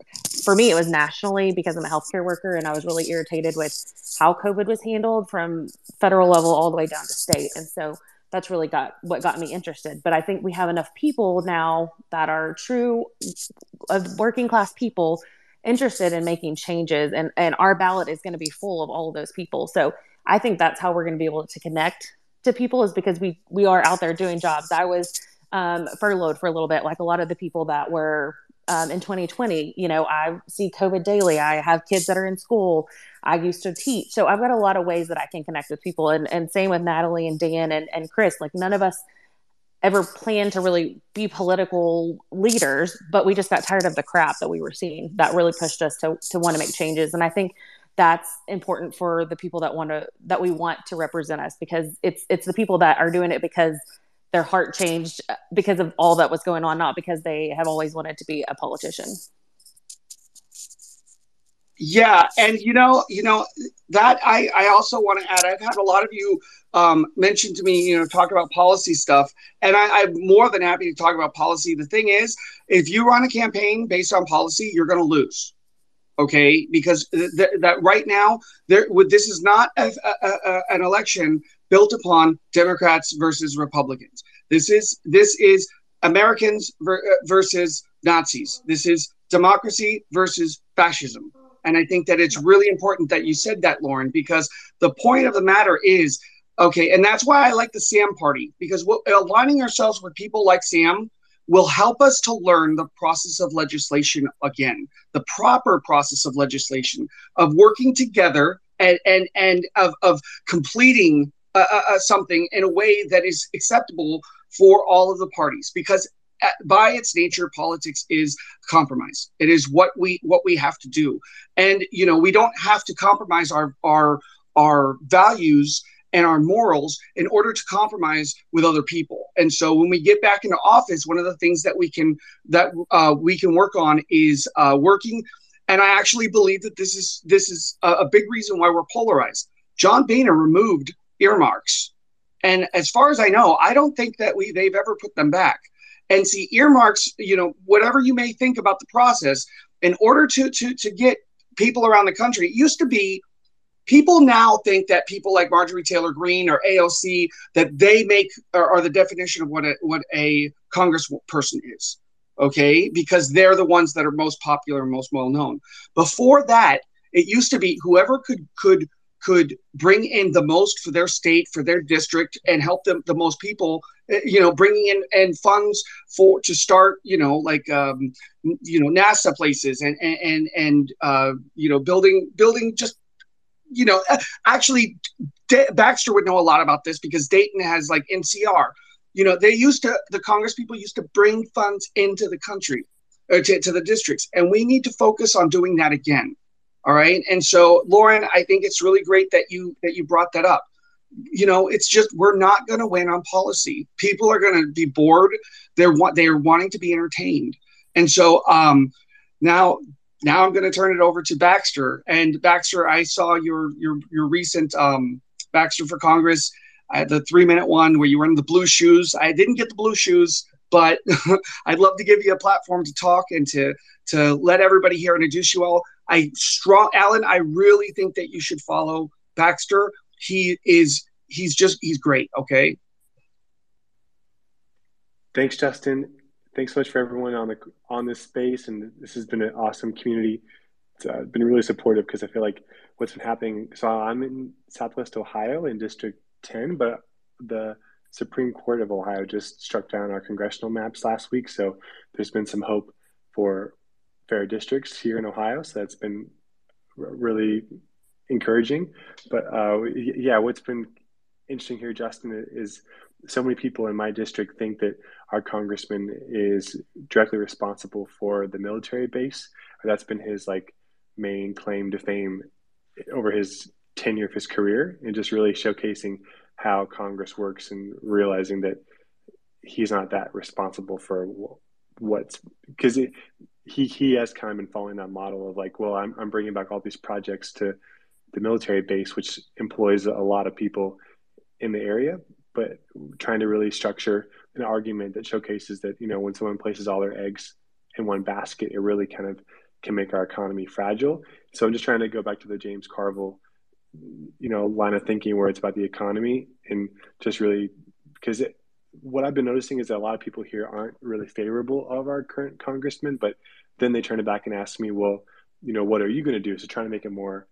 for me, it was nationally because I'm a healthcare worker, and I was really irritated with how COVID was handled from federal level all the way down to state. And so that's really got what got me interested. But I think we have enough people now that are true working class people interested in making changes, and and our ballot is going to be full of all of those people. So I think that's how we're going to be able to connect to people is because we we are out there doing jobs. I was um, furloughed for a little bit, like a lot of the people that were um, in 2020. You know, I see COVID daily. I have kids that are in school. I used to teach. So I've got a lot of ways that I can connect with people. And, and same with Natalie and Dan and, and Chris. Like, none of us ever planned to really be political leaders, but we just got tired of the crap that we were seeing that really pushed us to, to want to make changes. And I think that's important for the people that want to that we want to represent us because it's it's the people that are doing it because their heart changed uh, because of all that was going on, not because they have always wanted to be a politician. Yeah, and you know, you know that I I also want to add. I've had a lot of you um, mention to me, you know, talk about policy stuff, and I, I'm more than happy to talk about policy. The thing is, if you run a campaign based on policy, you're going to lose. Okay, because th- th- that right now there, this is not a, a, a, an election built upon Democrats versus Republicans. This is this is Americans ver- uh, versus Nazis. This is democracy versus fascism. And I think that it's really important that you said that, Lauren, because the point of the matter is okay, and that's why I like the SAM Party because aligning ourselves with people like Sam will help us to learn the process of legislation again, the proper process of legislation, of working together and and and of of completing uh, uh, uh, something in a way that is acceptable for all of the parties. Because by its nature politics is compromise. It is what we what we have to do. And you know we don't have to compromise our our our values and our morals in order to compromise with other people. And so when we get back into office one of the things that we can that uh, we can work on is uh, working. And i actually believe that this is this is a, a big reason why we're polarized. John boehner removed earmarks. And as far as I know, I don't think that we they've ever put them back. And see, earmarks, you know, whatever you may think about the process, in order to to to get people around the country, it used to be people now think that people like Marjorie Taylor Greene or AOC that they make are, are the definition of what a what a congressperson is. Okay, because they're the ones that are most popular and most well known. Before that, it used to be whoever could could could bring in the most for their state, for their district, and help them the most people. Eh, you know, bringing in and funds for to start. You know, like um, you know NASA places and and and uh, you know building building just you know eh, actually Baxter would know a lot about this because Dayton has like NCR. You know, they used to the Congress people used to bring funds into the country, to, to the districts, and we need to focus on doing that again all right. And so, Lauren, I think it's really great that you that you brought that up. You know, it's just we're not going to win on policy. People are going to be bored. They're want they are wanting to be entertained. And so, um, now now I'm going to turn it over to Baxter. And Baxter, I saw your your your recent um, Baxter for Congress. I had the three minute one where you were in the blue shoes. I didn't get the blue shoes, but I'd love to give you a platform to talk and to to let everybody here introduce you all. I strong Allen, I really think that you should follow Baxter. He is he's just he's great, okay? Thanks, Justin. Thanks so much for everyone on the on this space, and this has been an awesome community. It's uh, been really supportive because I feel like what's been happening. So I'm in Southwest Ohio in District 10, but the Supreme Court of Ohio just struck down our congressional maps last week. So there's been some hope for fair districts here in Ohio. So that's been really encouraging. But uh, yeah, what's been interesting here, Justin, is so many people in my district think that our congressman is directly responsible for the military base. That's been his like main claim to fame over his tenure of his career, and just really showcasing how Congress works and realizing that he's not that responsible for what's because he he has kind of been following that model of like, well, I'm I'm bringing back all these projects to the military base, which employs a lot of people in the area, but trying to really structure an argument that showcases that you know when someone places all their eggs in one basket, it really kind of can make our economy fragile. So I'm just trying to go back to the James Carville, you know, line of thinking where it's about the economy and just really because it, what I've been noticing is that a lot of people here aren't really favorable of our current congressman, but then they turn it back and ask me, well, you know, what are you going to do? So trying to make it more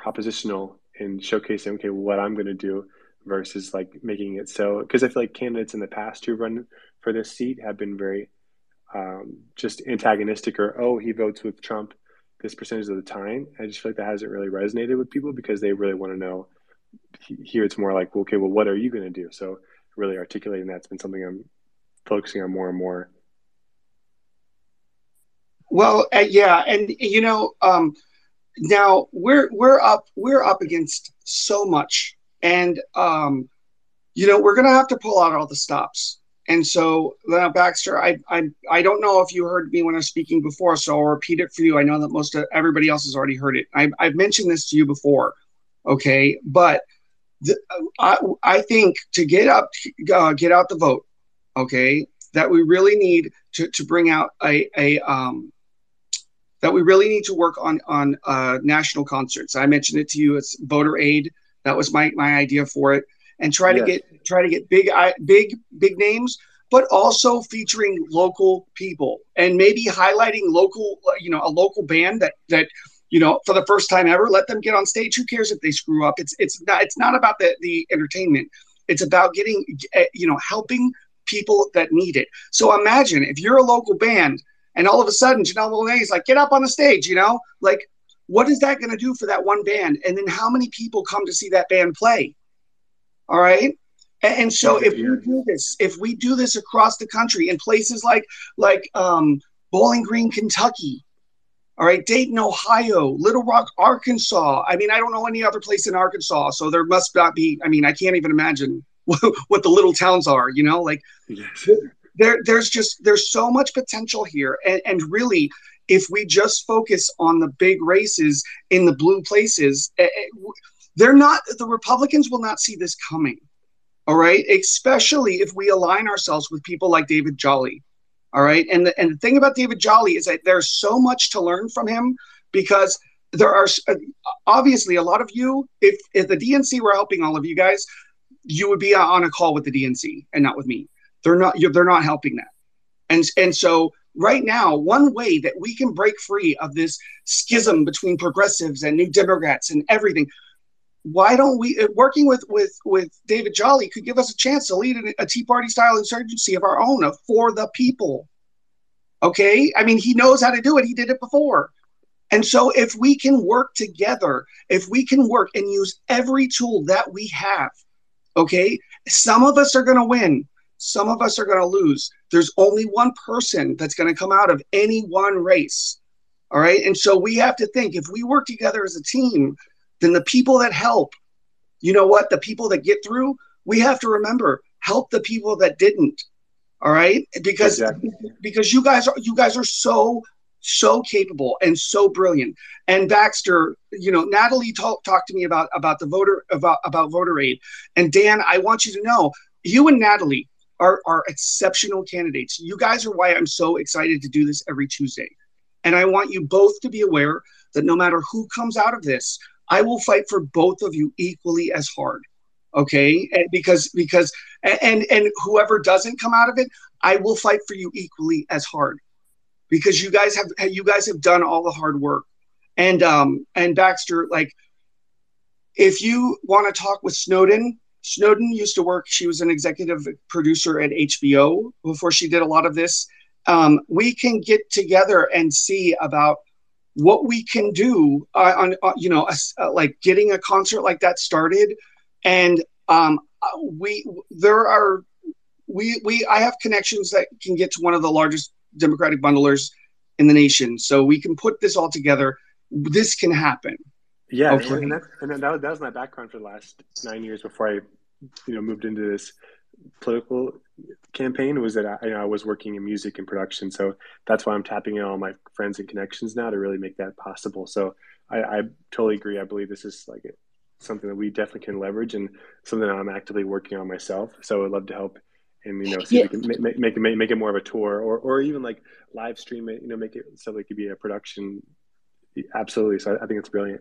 propositional and showcasing, okay, what I'm going to do versus like making it so, because I feel like candidates in the past who run for this seat have been very um, just antagonistic or, oh, he votes with Trump this percentage of the time. I just feel like that hasn't really resonated with people because they really want to know. Here it's more like, okay, well, what are you going to do? So really articulating that's been something I'm focusing on more and more. Well, uh, yeah, and you know, um, now we're we're up we're up against so much, and um, you know we're gonna have to pull out all the stops. And so, Baxter, I, I I don't know if you heard me when I was speaking before, so I'll repeat it for you. I know that most of everybody else has already heard it. I, I've mentioned this to you before, okay? But the, I, I think to get up, uh, get out the vote, okay, that we really need to, to bring out a, a um, that we really need to work on on uh, national concerts. I mentioned it to you. It's voter aid. That was my my idea for it, and try yes. to get try to get big big big names, but also featuring local people and maybe highlighting local you know a local band that that you know, for the first time ever, let them get on stage. Who cares if they screw up? It's it's not it's not about the the entertainment. It's about getting eh, you know helping people that need it. So imagine if you're a local band and all of a sudden Janelle Monáe is like, get up on the stage, you know, like what is that going to do for that one band? And then how many people come to see that band play? All right. And so if we do this, if we do this across the country in places like like um, Bowling Green, Kentucky, all right, Dayton, Ohio, Little Rock, Arkansas. I mean, I don't know any other place in Arkansas, so there must not be. I mean, I can't even imagine what the little towns are. You know, like there, there's just there's so much potential here, and, and really, if we just focus on the big races in the blue places, eh, eh, they're not. The Republicans will not see this coming. All right, especially if we align ourselves with people like David Jolly all right. And the, and the thing about David Jolly is that there's so much to learn from him because there are uh, obviously a lot of you, if, if the DNC were helping all of you guys, you would be on a call with the DNC and not with me. They're not, they're not helping that. And, and so right now, one way that we can break free of this schism between progressives and new Democrats and everything why don't we uh, working with with with David Jolly could give us a chance to lead a, Tea Party style insurgency of our own for the people. Okay, I mean he knows how to do it. He did it before. And so if we can work together, if we can work and use every tool that we have, okay, some of us are going to win, some of us are going to lose. There's only one person that's going to come out of any one race. All right. And so we have to think if we work together as a team, then the people that help, you know what? The people that get through, we have to remember help the people that didn't. All right, because exactly. because you guys are you guys are so so capable and so brilliant. And Baxter, you know, Natalie talked talked to me about about the voter about about voter aid. And Dan, I want you to know, you and Natalie are are exceptional candidates. You guys are why I'm so excited to do this every Tuesday. And I want you both to be aware that no matter who comes out of this, I will fight for both of you equally as hard. Okay, and because because and and whoever doesn't come out of it, I will fight for you equally as hard because you guys have you guys have done all the hard work. And um and Baxter, like if you want to talk with Snowden, Snowden used to work. She was an executive producer at HBO before she did a lot of this. Um, we can get together and see about what we can do uh, on uh, you know uh, like getting a concert like that started. And um, uh, we there are we we i have connections that can get to one of the largest democratic bundlers in the nation. So we can put this all together. This can happen. Yeah okay. and, that, and that, that was my background for the last nine years before i you know moved into this political campaign was that I, you know, I was working in music and production. So that's why I'm tapping in all my friends and connections now to really make that possible. So I, I totally agree. I believe this is like something that we definitely can leverage and something that I'm actively working on myself. So I'd love to help and you know see Yeah. if we can make, make, make, make it more of a tour or, or even like live stream it you know make it so it could be a production absolutely so I, I think it's brilliant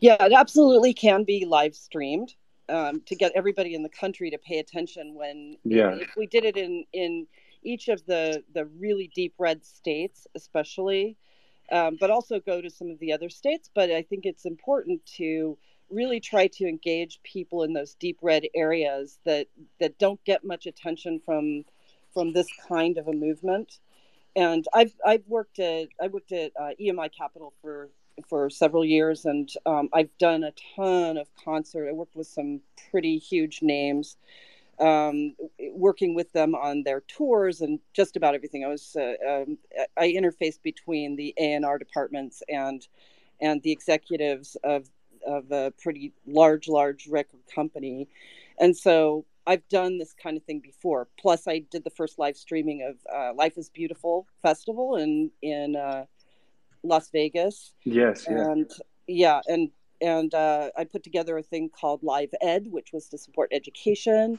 Yeah, it absolutely can be live streamed um, to get everybody in the country to pay attention when Yeah. if we did it in in each of the the really deep red states especially um, but also go to some of the other states but i think it's important to really try to engage people in those deep red areas that that don't get much attention from from this kind of a movement and I've I've worked at I worked at uh, EMI Capitol for for several years, and um, I've done a ton of concert. I worked with some pretty huge names, um, working with them on their tours and just about everything. I was uh, um, I interfaced between the A and R departments and and the executives of of a pretty large large record company, and so I've done this kind of thing before. Plus, I did the first live streaming of uh, Life is Beautiful festival in in uh, Las Vegas, yes yeah and yeah, and and uh, I put together a thing called Live Ed, which was to support education,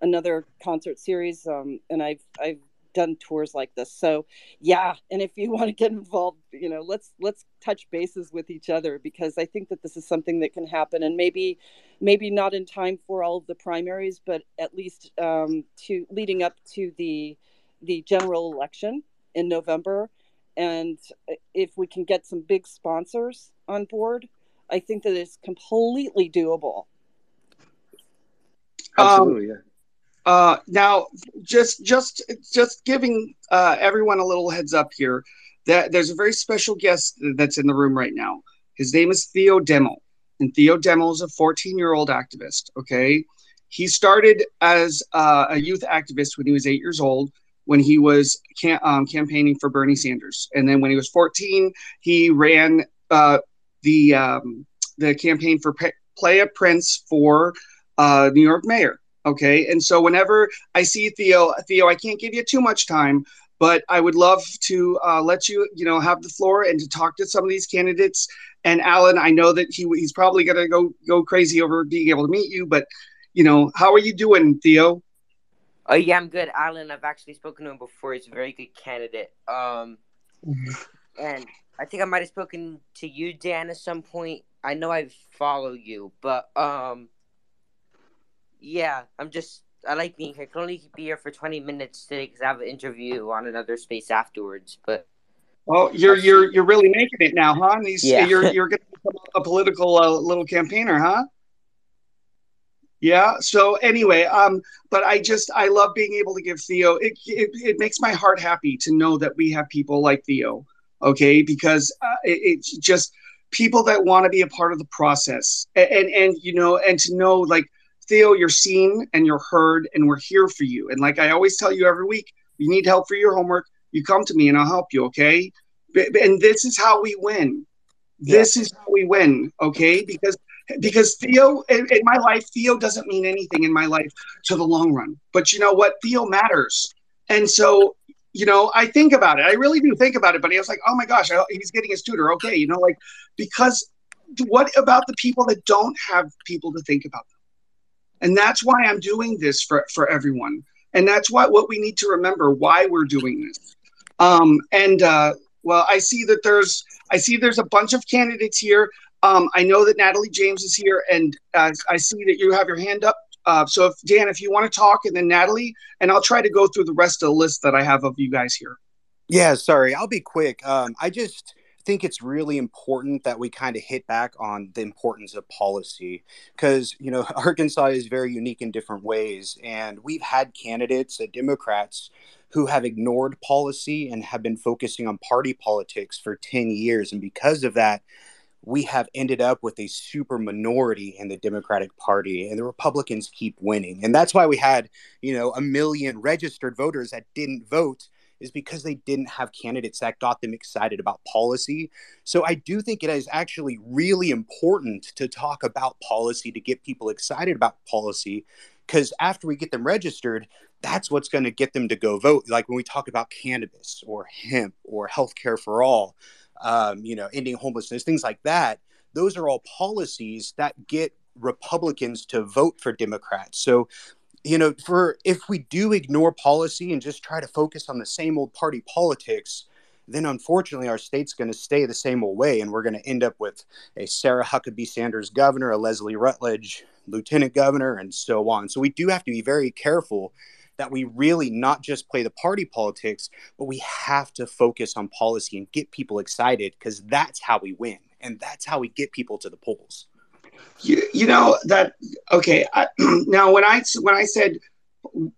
another concert series, um, and I've I've done tours like this. So yeah, and if you want to get involved, you know, let's let's touch bases with each other because I think that this is something that can happen, and maybe maybe not in time for all of the primaries, but at least um, to leading up to the the general election in November. And if we can get some big sponsors on board, I think that it's completely doable. absolutely yeah Uh, now, just just just giving uh, everyone a little heads up here that there's a very special guest that's in the room right now. His name is Theo Demel, and Theo Demel is a 14 year old activist. Okay, he started as uh, a youth activist when he was eight years old. When he was cam- um, campaigning for Bernie Sanders, and then when he was 14, he ran uh, the um, the campaign for P- Playa Prince for uh, New York mayor. Okay. And so whenever I see Theo, Theo, I can't give you too much time, but I would love to uh, let you, you know, have the floor and to talk to some of these candidates. And Allen, I know that he he's probably going to go go crazy over being able to meet you, but you know, how are you doing, Theo? Oh yeah, I'm good, Allen. I've actually spoken to him before. He's a very good candidate. Um, and I think I might have spoken to you, Dan, at some point. I know I follow you, but um, yeah, I'm just I like being here. I can only be here for 20 minutes today because I have an interview on another space afterwards. But Oh, you're you're you're really making it now, huh? And these, Yeah. you're you're going to become a political uh, little campaigner, huh? Yeah. So anyway, um, but I just I love being able to give Theo. It it, it makes my heart happy to know that we have people like Theo. Okay, because uh, it, it's just people that want to be a part of the process, and, and and you know, and to know like Theo, you're seen and you're heard, and we're here for you. And like I always tell you every week, you need help for your homework, you come to me and I'll help you. Okay, and this is how we win. This is how we win. Okay, because because Theo in, in my life, Theo doesn't mean anything in my life to the long run. But you know what? Theo matters. And so, you know, I think about it. I really do think about it. But I was like, oh my gosh, I, he's getting his tutor. Okay, you know, like because what about the people that don't have people to think about them? And that's why I'm doing this for for everyone. And that's what, what we need to remember why we're doing this. Um, and uh, well, I see that there's I see there's a bunch of candidates here. Um, I know that Natalie James is here, and uh, I see that you have your hand up. Uh, so, if Dan, if you want to talk, and then Natalie, and I'll try to go through the rest of the list that I have of you guys here. Yeah, sorry, I'll be quick. Um, I just think it's really important that we kind of hit back on the importance of policy because, you know, Arkansas is very unique in different ways. And we've had candidates, uh, Democrats, who have ignored policy and have been focusing on party politics for 10 years. And because of that, we have ended up with a super minority in the Democratic Party, and the Republicans keep winning. And that's why we had, you know, a million registered voters that didn't vote is because they didn't have candidates that got them excited about policy. So I do think it is actually really important to talk about policy to get people excited about policy because after we get them registered, that's what's going to get them to go vote. Like when we talk about cannabis or hemp or healthcare for all, um, you know, ending homelessness, things like that. Those are all policies that get Republicans to vote for Democrats. So you know, for if we do ignore policy and just try to focus on the same old party politics, then unfortunately our state's going to stay the same old way, and we're going to end up with a Sarah Huckabee Sanders governor, a Leslie Rutledge lieutenant governor, and so on. So we do have to be very careful that we really not just play the party politics, but we have to focus on policy and get people excited because that's how we win, and that's how we get people to the polls. You, you know that okay. I, now when I when I said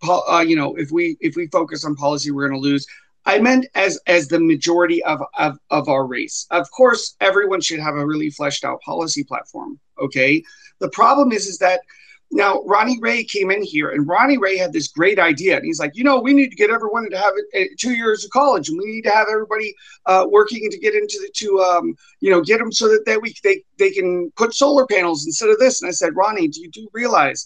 uh, you know if we if we focus on policy we're going to lose I meant as as the majority of, of of our race. Of course, everyone should have a really fleshed out policy platform. Okay. The problem is is that now Ronnie Ray came in here, and Ronnie Ray had this great idea, and he's like, you know, we need to get everyone to have uh, two years of college, and we need to have everybody uh, working to get into the to um, you know get them so that they we they they can put solar panels instead of this. And I said, Ronnie, do you do realize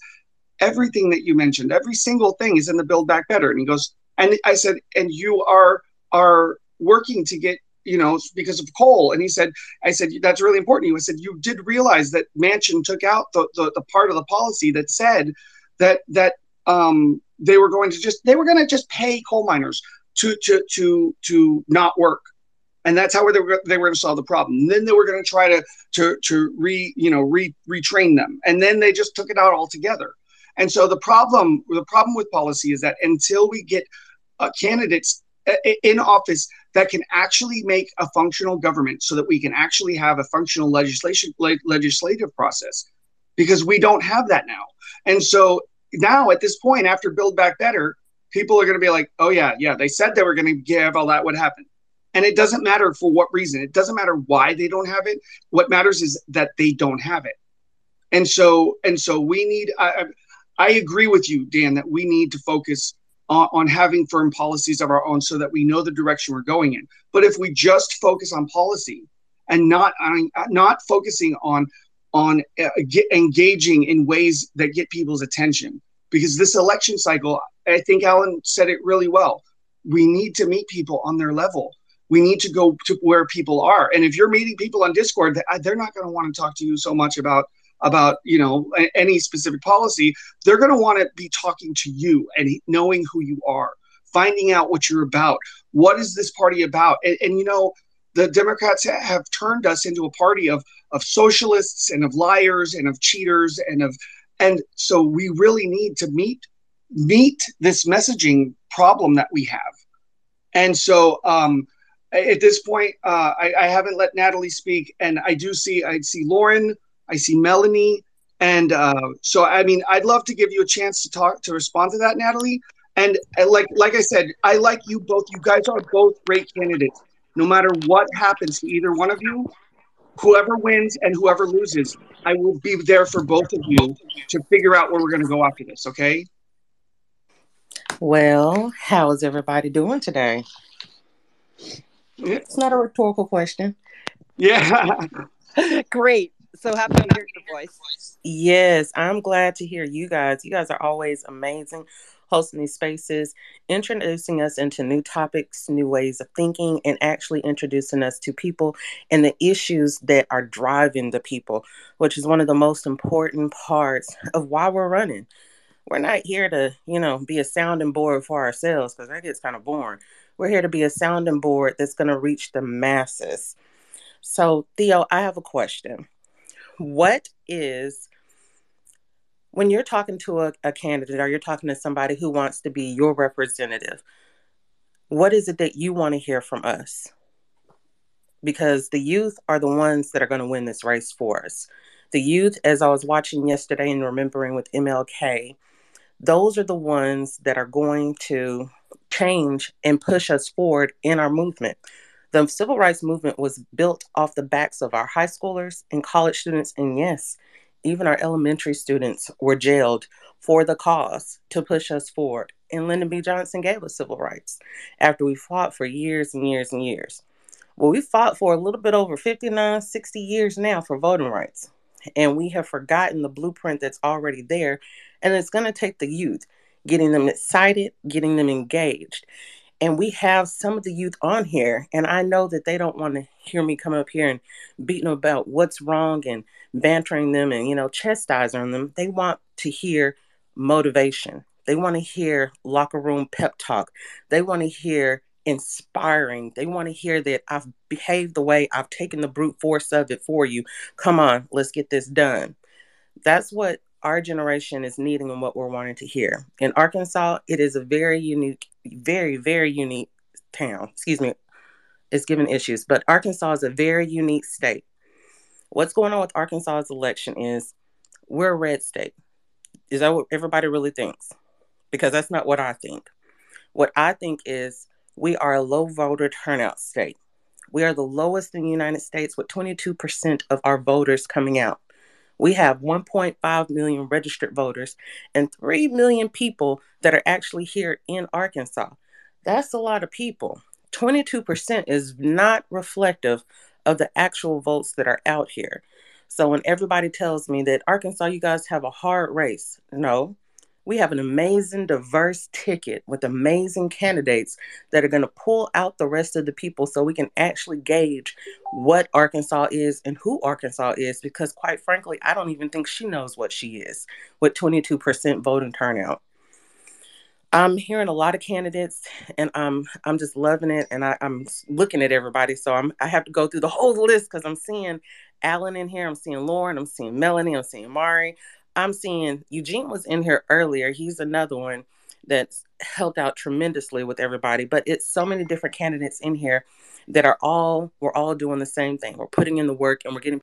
everything that you mentioned, every single thing is in the Build Back Better? And he goes, and I said, and you are are working to get you know because of coal. And he said i said that's really important. He said you did realize that Manchin took out the, the, the part of the policy that said that that um, they were going to just they were going to just pay coal miners to to to to not work. And that's how they were they were going to solve the problem. And then they were going to try to to to re you know re retrain them. And then they just took it out altogether. And so the problem the problem with policy is that until we get uh, candidates in office that can actually make a functional government so that we can actually have a functional legislation le- legislative process because we don't have that now. And so now at this point after build back better people are going to be like oh yeah yeah they said they were going to give all that would happen and it doesn't matter for what reason. It doesn't matter why they don't have it. What matters is that they don't have it. And so and so we need i i agree with you dan that we need to focus on, on having firm policies of our own so that we know the direction we're going in. But if we just focus on policy and not on, not focusing on on uh, engaging in ways that get people's attention, because this election cycle, I think Allen said it really well. We need to meet people on their level we need to go to where people are and if you're meeting people on discord they're not going to want to talk to you so much about about you know any specific policy they're going to want to be talking to you and knowing who you are finding out what you're about what is this party about? And, and you know the democrats have turned us into a party of of socialists and of liars and of cheaters and of and so we really need to meet meet this messaging problem that we have. And so um at this point uh, I, I haven't let natalie speak and i do see i see lauren I see Melanie. And uh, so, I mean, I'd love to give you a chance to talk to respond to that, Natalie. And uh, like like I said, I like you both. You guys are both great candidates. No matter what happens to either one of you, whoever wins and whoever loses, I will be there for both of you to figure out where we're going to go after this. Okay. Well, how is everybody doing today? It's not a rhetorical question. Yeah. Great so happy to hear your voice. Yes, I'm glad to hear you guys. You guys are always amazing hosting these spaces, introducing us into new topics, new ways of thinking, and actually introducing us to people and the issues that are driving the people, which is one of the most important parts of why we're running. We're not here to, you know, be a sounding board for ourselves because that gets kind of boring. We're here to be a sounding board that's going to reach the masses. So, Theo, I have a question what is when you're talking to a, a, candidate or you're talking to somebody who wants to be your representative, what is it that you want to hear from us? Because the youth are the ones that are going to win this race for us. The youth, as I was watching yesterday and remembering with MLK, those are the ones that are going to change and push us forward in our movement. The civil rights movement was built off the backs of our high schoolers and college students, and yes, even our elementary students were jailed for the cause to push us forward. And Lyndon B. Johnson gave us civil rights after we fought for years and years and years. Well, we fought for a little bit over 59, 60 years now for voting rights. And we have forgotten the blueprint that's already there. And it's going to take the youth, getting them excited, getting them engaged and we have some of the youth on here and i know that they don't want to hear me come up here and beating about what's wrong and bantering them and you know chastising them they want to hear motivation They want to hear locker room pep talk. They want to hear inspiring. They want to hear that I've behaved the way I've taken the brute force of it for you. Come on, let's get this done. That's what our generation is needing and what we're wanting to hear. In Arkansas, it is a very unique, very, very unique town. Excuse me, it's given issues, but Arkansas is a very unique state. What's going on with Arkansas's election is we're a red state. Is that what everybody really thinks? Because that's not what I think. What I think is we are a low voter turnout state. We are the lowest in the United States with 22% of our voters coming out. We have 1.5 million registered voters and 3 million people that are actually here in Arkansas. That's a lot of people. 22% is not reflective of the actual votes that are out here. So when everybody tells me that Arkansas, you guys have a hard race, no, we have an amazing, diverse ticket with amazing candidates that are going to pull out the rest of the people so we can actually gauge what Arkansas is and who Arkansas is. Because, quite frankly, I don't even think she knows what she is with 22% voting turnout. I'm hearing a lot of candidates, and I'm I'm just loving it, and I, am looking at everybody. So I'm I have to go through the whole list because I'm seeing Allen in here, I'm seeing Lauren, I'm seeing Melanie, I'm seeing Mari, I'm seeing Eugene was in here earlier. He's another one that's helped out tremendously with everybody. But it's so many different candidates in here that are all we're all doing the same thing. We're putting in the work and we're getting